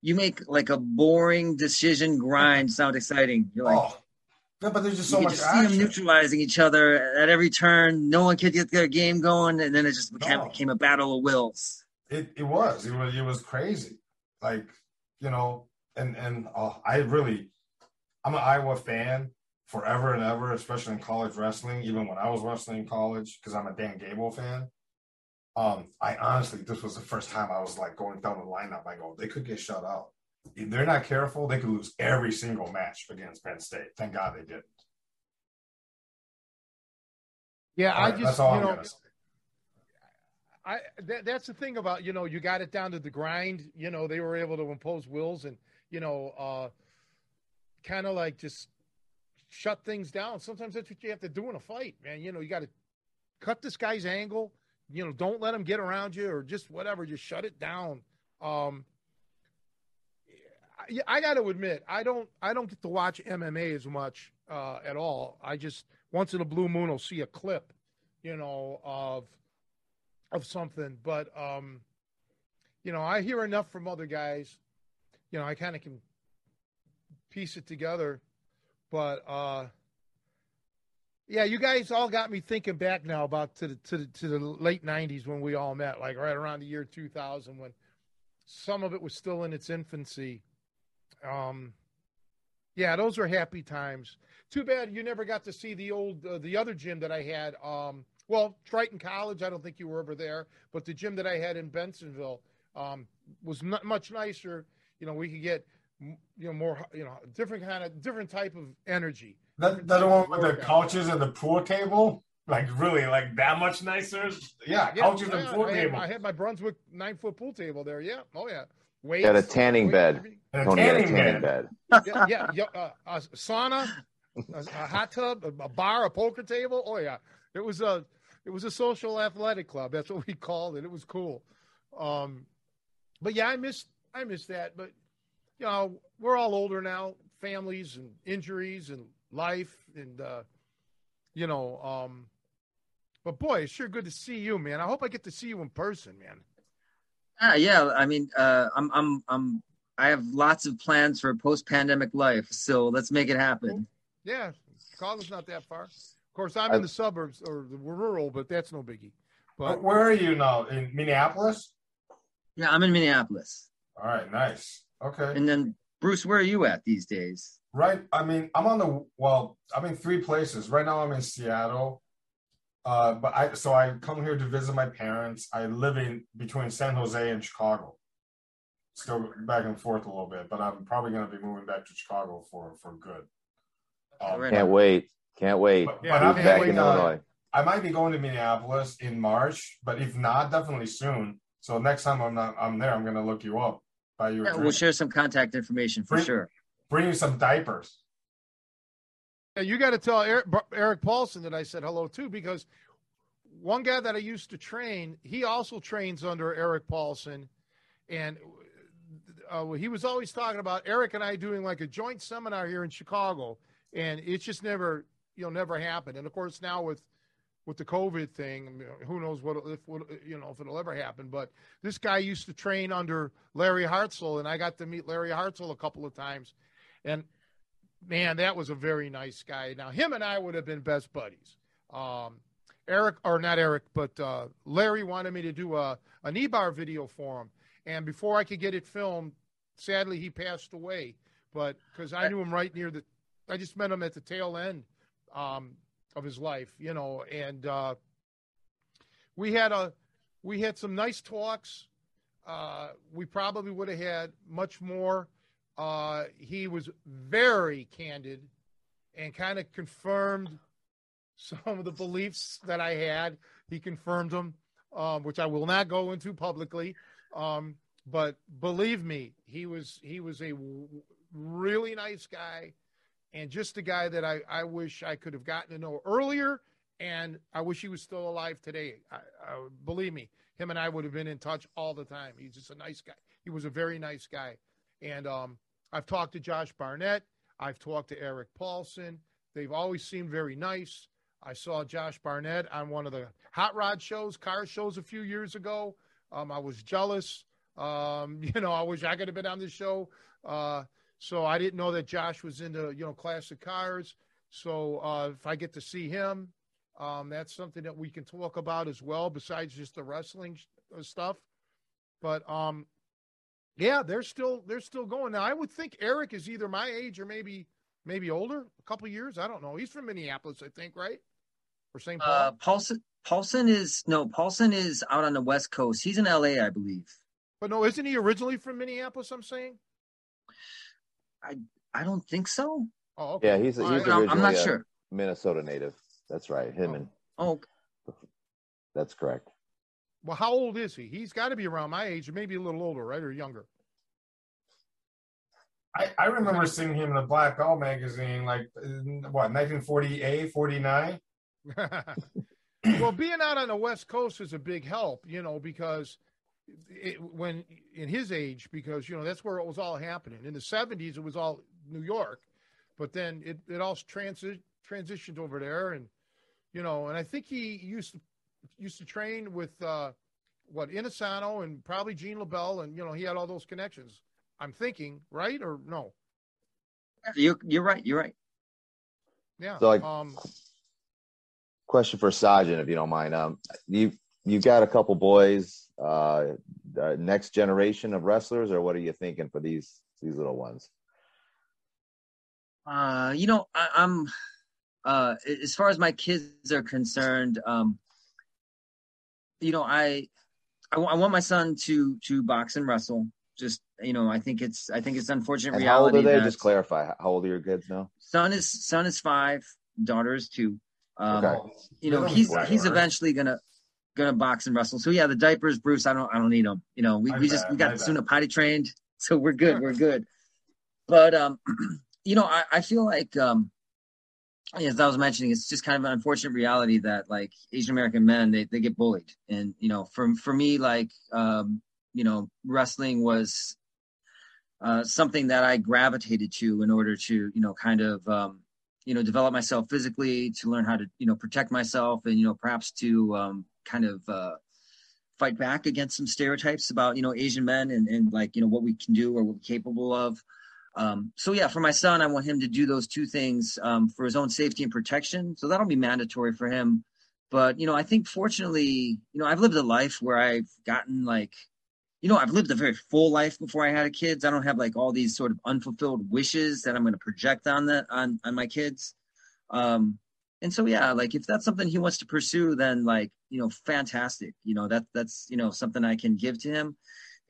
you make like a boring decision grind sound exciting. You're like, oh, Yeah, but there's just so you much just see them neutralizing each other at every turn. No one could get their game going, and then it just became, no. became a battle of wills. It it was it was it was crazy, like you know, and and uh, I really, I'm an Iowa fan forever and ever, especially in college wrestling. Even when I was wrestling in college, because I'm a Dan Gable fan. Um, I honestly, this was the first time I was like going down the lineup. I go, they could get shut out. If they're not careful, they could lose every single match against Penn State. Thank God they didn't. Yeah, I just you know, I that, that's the thing about you know you got it down to the grind. You know they were able to impose wills and you know uh, kind of like just shut things down. Sometimes that's what you have to do in a fight, man. You know you got to cut this guy's angle. You know don't let him get around you or just whatever. Just shut it down. Um, I, I got to admit I don't I don't get to watch MMA as much uh, at all. I just once in a blue moon I'll see a clip, you know, of of something. But um, you know, I hear enough from other guys. You know, I kind of can piece it together. But uh, yeah, you guys all got me thinking back now about to the to the, to the late '90s when we all met, like right around the year 2000, when some of it was still in its infancy. Um, yeah, those were happy times. Too bad you never got to see the old uh, the other gym that I had. Um, well, Triton College. I don't think you were ever there, but the gym that I had in Bensenville um, was much nicer. You know, we could get you know more you know different kind of different type of energy. That that one with the couches and the pool table. Like really, like that much nicer? Yeah, yeah couches yeah, and pool I table. Had, I had my Brunswick nine foot pool table there. Yeah, oh yeah. Weights, Got a tanning bed. A Tony tanning, a tanning bed. bed. yeah, yeah, uh, a sauna, a, a, hot tub, a, bar, a poker table. Oh yeah, it was a it was a social athletic club. That's what we called it. It was cool. Um, but yeah, I missed I missed that. But you know, we're all older now, families and injuries and life, and uh, you know. Um, but boy, it's sure good to see you, man. I hope I get to see you in person, man. Yeah, yeah. I mean, uh, I'm, I'm, I'm, I have lots of plans for a post-pandemic life, so let's make it happen. Yeah, Chicago's not that far. Of course, I'm in the suburbs or the rural, but that's no biggie. But where are you now? In Minneapolis? Yeah, I'm in Minneapolis. All right, nice. Okay. And then Bruce, where are you at these days? Right. I mean, I'm on the well. I'm in three places right now. I'm in Seattle. Uh, but I so I come here to visit my parents. I live in between San Jose and Chicago. Still back and forth a little bit, but I'm probably going to be moving back to Chicago for for good. Um, Can't wait! Can't wait! But, yeah, but back in uh, Illinois. I might be going to Minneapolis in March, but if not, definitely soon. So next time I'm not I'm there, I'm going to look you up. By your yeah, we'll share some contact information for bring, sure. Bring you some diapers. Yeah, you got to tell Erik, Erik Paulson that I said hello too, because one guy that I used to train, he also trains under Erik Paulson, and uh, he was always talking about Erik and I doing like a joint seminar here in Chicago, and it's just never, you know, never happened. And of course, now with with the COVID thing, who knows what if what, you know if it'll ever happen. But this guy used to train under Larry Hartsell, and I got to meet Larry Hartsell a couple of times, and man, that was a very nice guy. Now, him and I would have been best buddies. Um, Erik, or not Erik, but uh, Larry wanted me to do a an E-bar video for him, and before I could get it filmed, sadly he passed away. But because I knew him right near the, I just met him at the tail end um, of his life, you know, and uh, we had a we had some nice talks. Uh, we probably would have had much more uh, he was very candid and kind of confirmed some of the beliefs that I had. He confirmed them, um, which I will not go into publicly. Um, but believe me, he was he was a w- really nice guy, and just a guy that I, I wish I could have gotten to know earlier. And I wish he was still alive today. I, I, believe me, him and I would have been in touch all the time. He's just a nice guy. He was a very nice guy, and um, I've talked to Josh Barnett. I've talked to Erik Paulson. They've always seemed very nice. I saw Josh Barnett on one of the hot rod shows, car shows a few years ago. Um, I was jealous. Um, you know, I wish I could have been on the show. Uh, so I didn't know that Josh was into, you know, classic cars. So uh, if I get to see him, um, that's something that we can talk about as well, besides just the wrestling uh, stuff. But um, yeah, they're still they're still going. Now I would think Erik is either my age or maybe maybe older, a couple years. I don't know. He's from Minneapolis, I think, right? Or St. Paul. Uh, Paulson Paulson is no Paulson is out on the West Coast. He's in L.A., I believe. But no, isn't he originally from Minneapolis? I'm saying. I I don't think so. Oh, okay. Yeah, he's he's originally I'm not sure. Minnesota native. That's right. Him oh. and oh, that's correct. Well, how old is he? He's got to be around my age, or maybe a little older, right, or younger. I, I remember seeing him in the Black Belt magazine, like what 1948, 49. well, being out on the West Coast is a big help, you know, because it, when in his age, because you know that's where it was all happening. In the 70s, it was all New York, but then it it all transi- transitioned over there, and you know, and I think he used to used to train with uh, what Inosanto and probably Gene LeBell, and you know, he had all those connections. I'm thinking, right or no? You you're right. You're right. Yeah. So, like, um, question for Sajin, if you don't mind. Um, you you got a couple boys, uh, next generation of wrestlers, or what are you thinking for these these little ones? Uh, you know, I, am uh, as far as my kids are concerned, um, you know, I, I, I want my son to to box and wrestle. Just you know, I think it's I think it's unfortunate and reality. How old are they? Just clarify. How old are your kids now? Son is son is five. Daughter is two. Um, okay. You know, he's he's eventually gonna gonna box and wrestle. So yeah, the diapers, Bruce. I don't I don't need them. You know, we, we just we got Suna potty trained, so we're good. We're good. But um, you know, I, I feel like um, as I was mentioning, it's just kind of an unfortunate reality that like Asian American men they, they get bullied, and you know, for for me, like um, you know, wrestling was uh, something that I gravitated to in order to you know kind of um, you know develop myself physically, to learn how to you know protect myself, and you know perhaps to um, kind of uh, fight back against some stereotypes about you know Asian men and and like you know what we can do or what we're capable of. Um, so yeah, for my son, I want him to do those two things um, for his own safety and protection. So that'll be mandatory for him. But you know, I think fortunately, you know, I've lived a life where I've gotten like, you know, I've lived a very full life before I had kids. I don't have like all these sort of unfulfilled wishes that I'm going to project on that on on my kids. Um, and so yeah, like if that's something he wants to pursue, then like you know, fantastic. You know, that that's you know something I can give to him.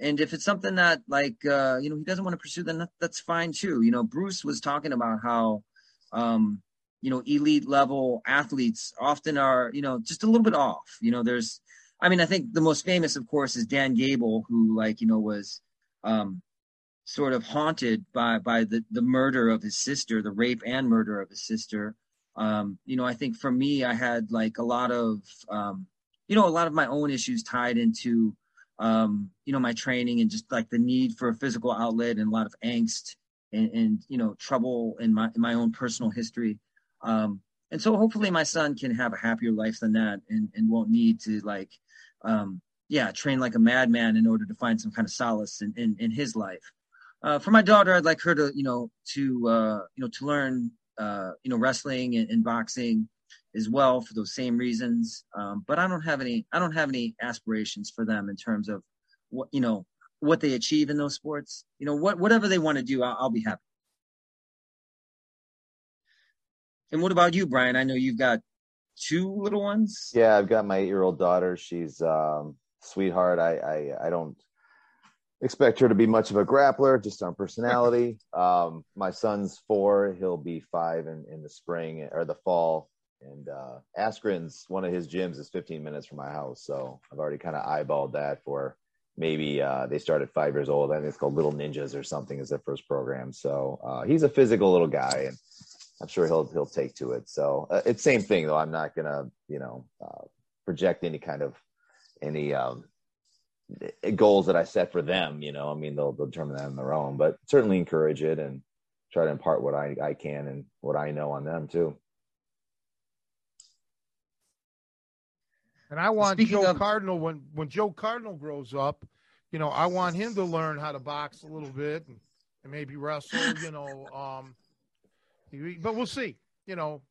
And if it's something that like uh, you know he doesn't want to pursue then that, that's fine too. You know bruce was talking about how um, you know elite level athletes often are you know just a little bit off. You know there's i mean i think the most famous of course is dan gable who like you know was um, sort of haunted by by the the murder of his sister the rape and murder of his sister um, you know i think for me i had like a lot of um, you know a lot of my own issues tied into um, you know, my training and just like the need for a physical outlet and a lot of angst and, and you know, trouble in my in my own personal history. Um, and so hopefully my son can have a happier life than that and, and won't need to like um, yeah, train like a madman in order to find some kind of solace in, in, in his life. Uh, for my daughter, I'd like her to, you know, to uh, you know, to learn uh, you know, wrestling and, and boxing as well for those same reasons. Um, but I don't have any I don't have any aspirations for them in terms of what you know what they achieve in those sports. You know what whatever they want to do, I'll, I'll be happy. And what about you, Brian? I know you've got two little ones. Yeah, I've got my eight year old daughter. She's um, sweetheart. I, I I don't expect her to be much of a grappler, just on personality. um, my son's four; he'll be five in, in the spring or the fall. And uh, Askren's one of his gyms is 15 minutes from my house, so I've already kind of eyeballed that for maybe uh, they start at five years old. I think it's called Little Ninjas or something is their first program. So uh, he's a physical little guy, and I'm sure he'll he'll take to it. So uh, it's same thing though. I'm not gonna you know uh, project any kind of any um, goals that I set for them. You know, I mean they'll, they'll determine that on their own, but certainly encourage it and try to impart what I I can and what I know on them too. And I want Speaking Joe of, Cardinal when when Joe Cardinal grows up, you know, I want him to learn how to box a little bit and, and maybe wrestle. You know, um, but we'll see. you know,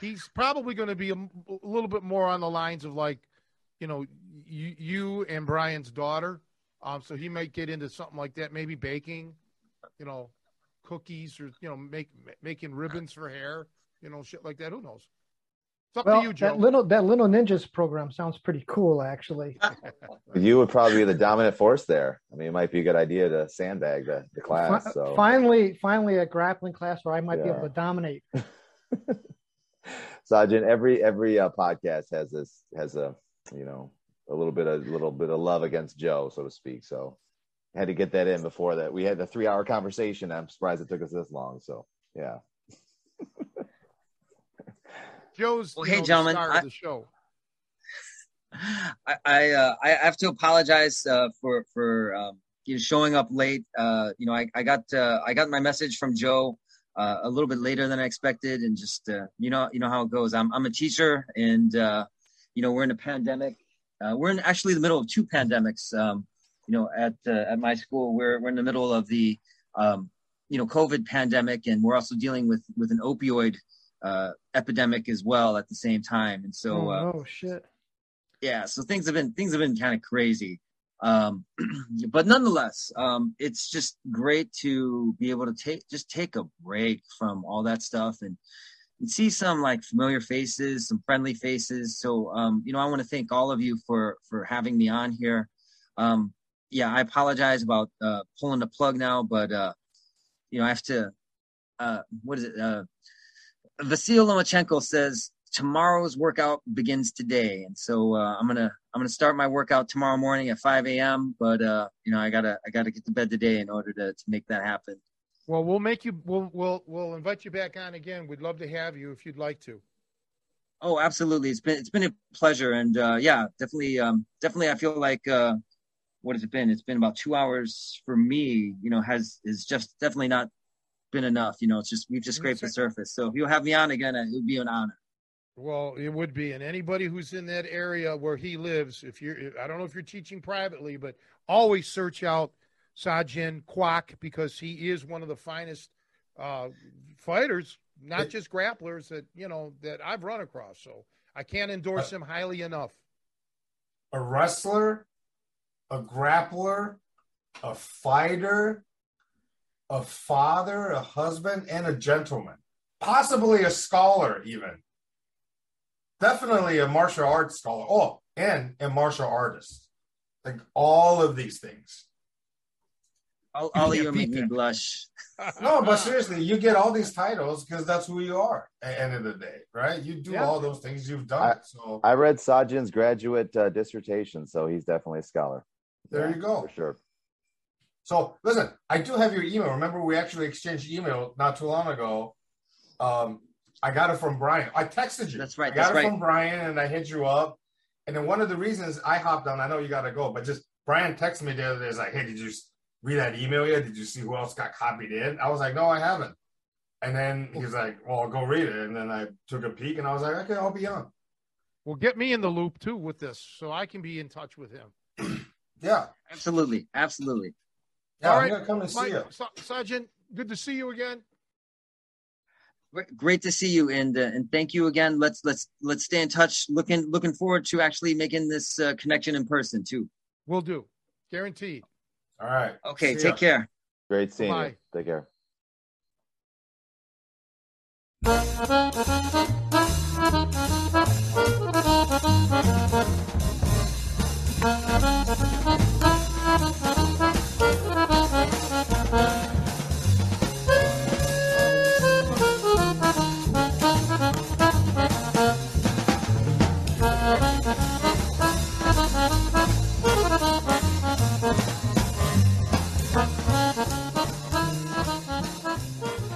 he's probably going to be a, a, little bit more on the lines of like, you know, you, you and Brian's daughter. Um, so he might get into something like that, maybe baking, you know, cookies or you know, make making ribbons for hair, you know, shit like that. Who knows? It's up well, to you, Joe. That little that little ninjas program sounds pretty cool, actually. you would probably be the dominant force there. I mean, it might be a good idea to sandbag the, the class. So finally, finally, a grappling class where I might yeah. be able to dominate. Sajin, every every uh, podcast has this has a you know a little bit of a little bit of love against Joe, so to speak. So had to get that in before that. We had the three hour conversation. I'm surprised it took us this long. So yeah. Joe's well, hey know, gentlemen, I, the show. I I, uh, I have to apologize uh, for for um, you know, showing up late. Uh, you know, I, I got uh, I got my message from Joe uh, a little bit later than I expected, and just uh, you know you know how it goes. I'm I'm a teacher, and you know we're in a pandemic. We're in actually the middle of two pandemics. Um, you know, at at my school, we're we're in the middle of the um, you know COVID pandemic, and we're also dealing with with an opioid uh, epidemic as well at the same time. And so, oh, uh, oh shit, yeah. So things have been things have been kind of crazy. Um, but nonetheless, um, it's just great to be able to take just take a break from all that stuff and, and see some like familiar faces, some friendly faces. So, um, you know, I want to thank all of you for for having me on here. Um, yeah, I apologize about uh, pulling the plug now, but uh, you know, I have to. Uh, what is it? Uh, Vasil Lomachenko says tomorrow's workout begins today, and so uh, I'm gonna I'm gonna start my workout tomorrow morning at 5 a.m. But uh, you know I gotta I gotta get to bed today in order to to make that happen. Well, we'll make you we'll we'll we'll invite you back on again. We'd love to have you if you'd like to. Oh, absolutely. It's been it's been a pleasure, and uh, yeah, definitely um, definitely I feel like uh, what has it been? It's been about two hours for me. You know, has is just definitely not been enough. You know, it's just we've just scraped the surface. So if you'll have me on again, it would be an honor. Well, it would be, and anybody who's in that area where he lives, if you're, I don't know if you're teaching privately, but always search out Sajin Kwok because he is one of the finest uh, fighters, not just grapplers that you know that I've run across. So I can't endorse him highly enough. A wrestler, a grappler, a fighter, a father, a husband, and a gentleman, possibly a scholar, even. Definitely a martial arts scholar. Oh, and a martial artist. Like all of these things. All, all of you make me blush. no, but seriously, you get all these titles because that's who you are at the end of the day, right? You do yeah. all those things you've done. I, so I read Sajin's graduate uh, dissertation, so he's definitely a scholar. There yeah, you go. For sure. So listen, I do have your email. Remember, we actually exchanged email not too long ago. Um, I got it from Brian. I texted you. That's right. I got it right. from Brian, and I hit you up. And then one of the reasons I hopped on, I know you got to go, but just Brian texted me the other day. Is like, hey, did you read that email yet? Did you see who else got copied in? I was like, no, I haven't. And then he's like, well, I'll go read it. And then I took a peek, and I was like, okay, I'll be on. Well, get me in the loop too with this, so I can be in touch with him. yeah, absolutely, absolutely. Yeah, All I'm right. gonna come and see you, Sajin. Good to see you again. Great to see you, and uh, and thank you again. Let's let's let's stay in touch. Looking looking forward to actually making this uh, connection in person too. We'll do, guaranteed. All right. Okay. See take ya. care. Great seeing Bye. you. Take care.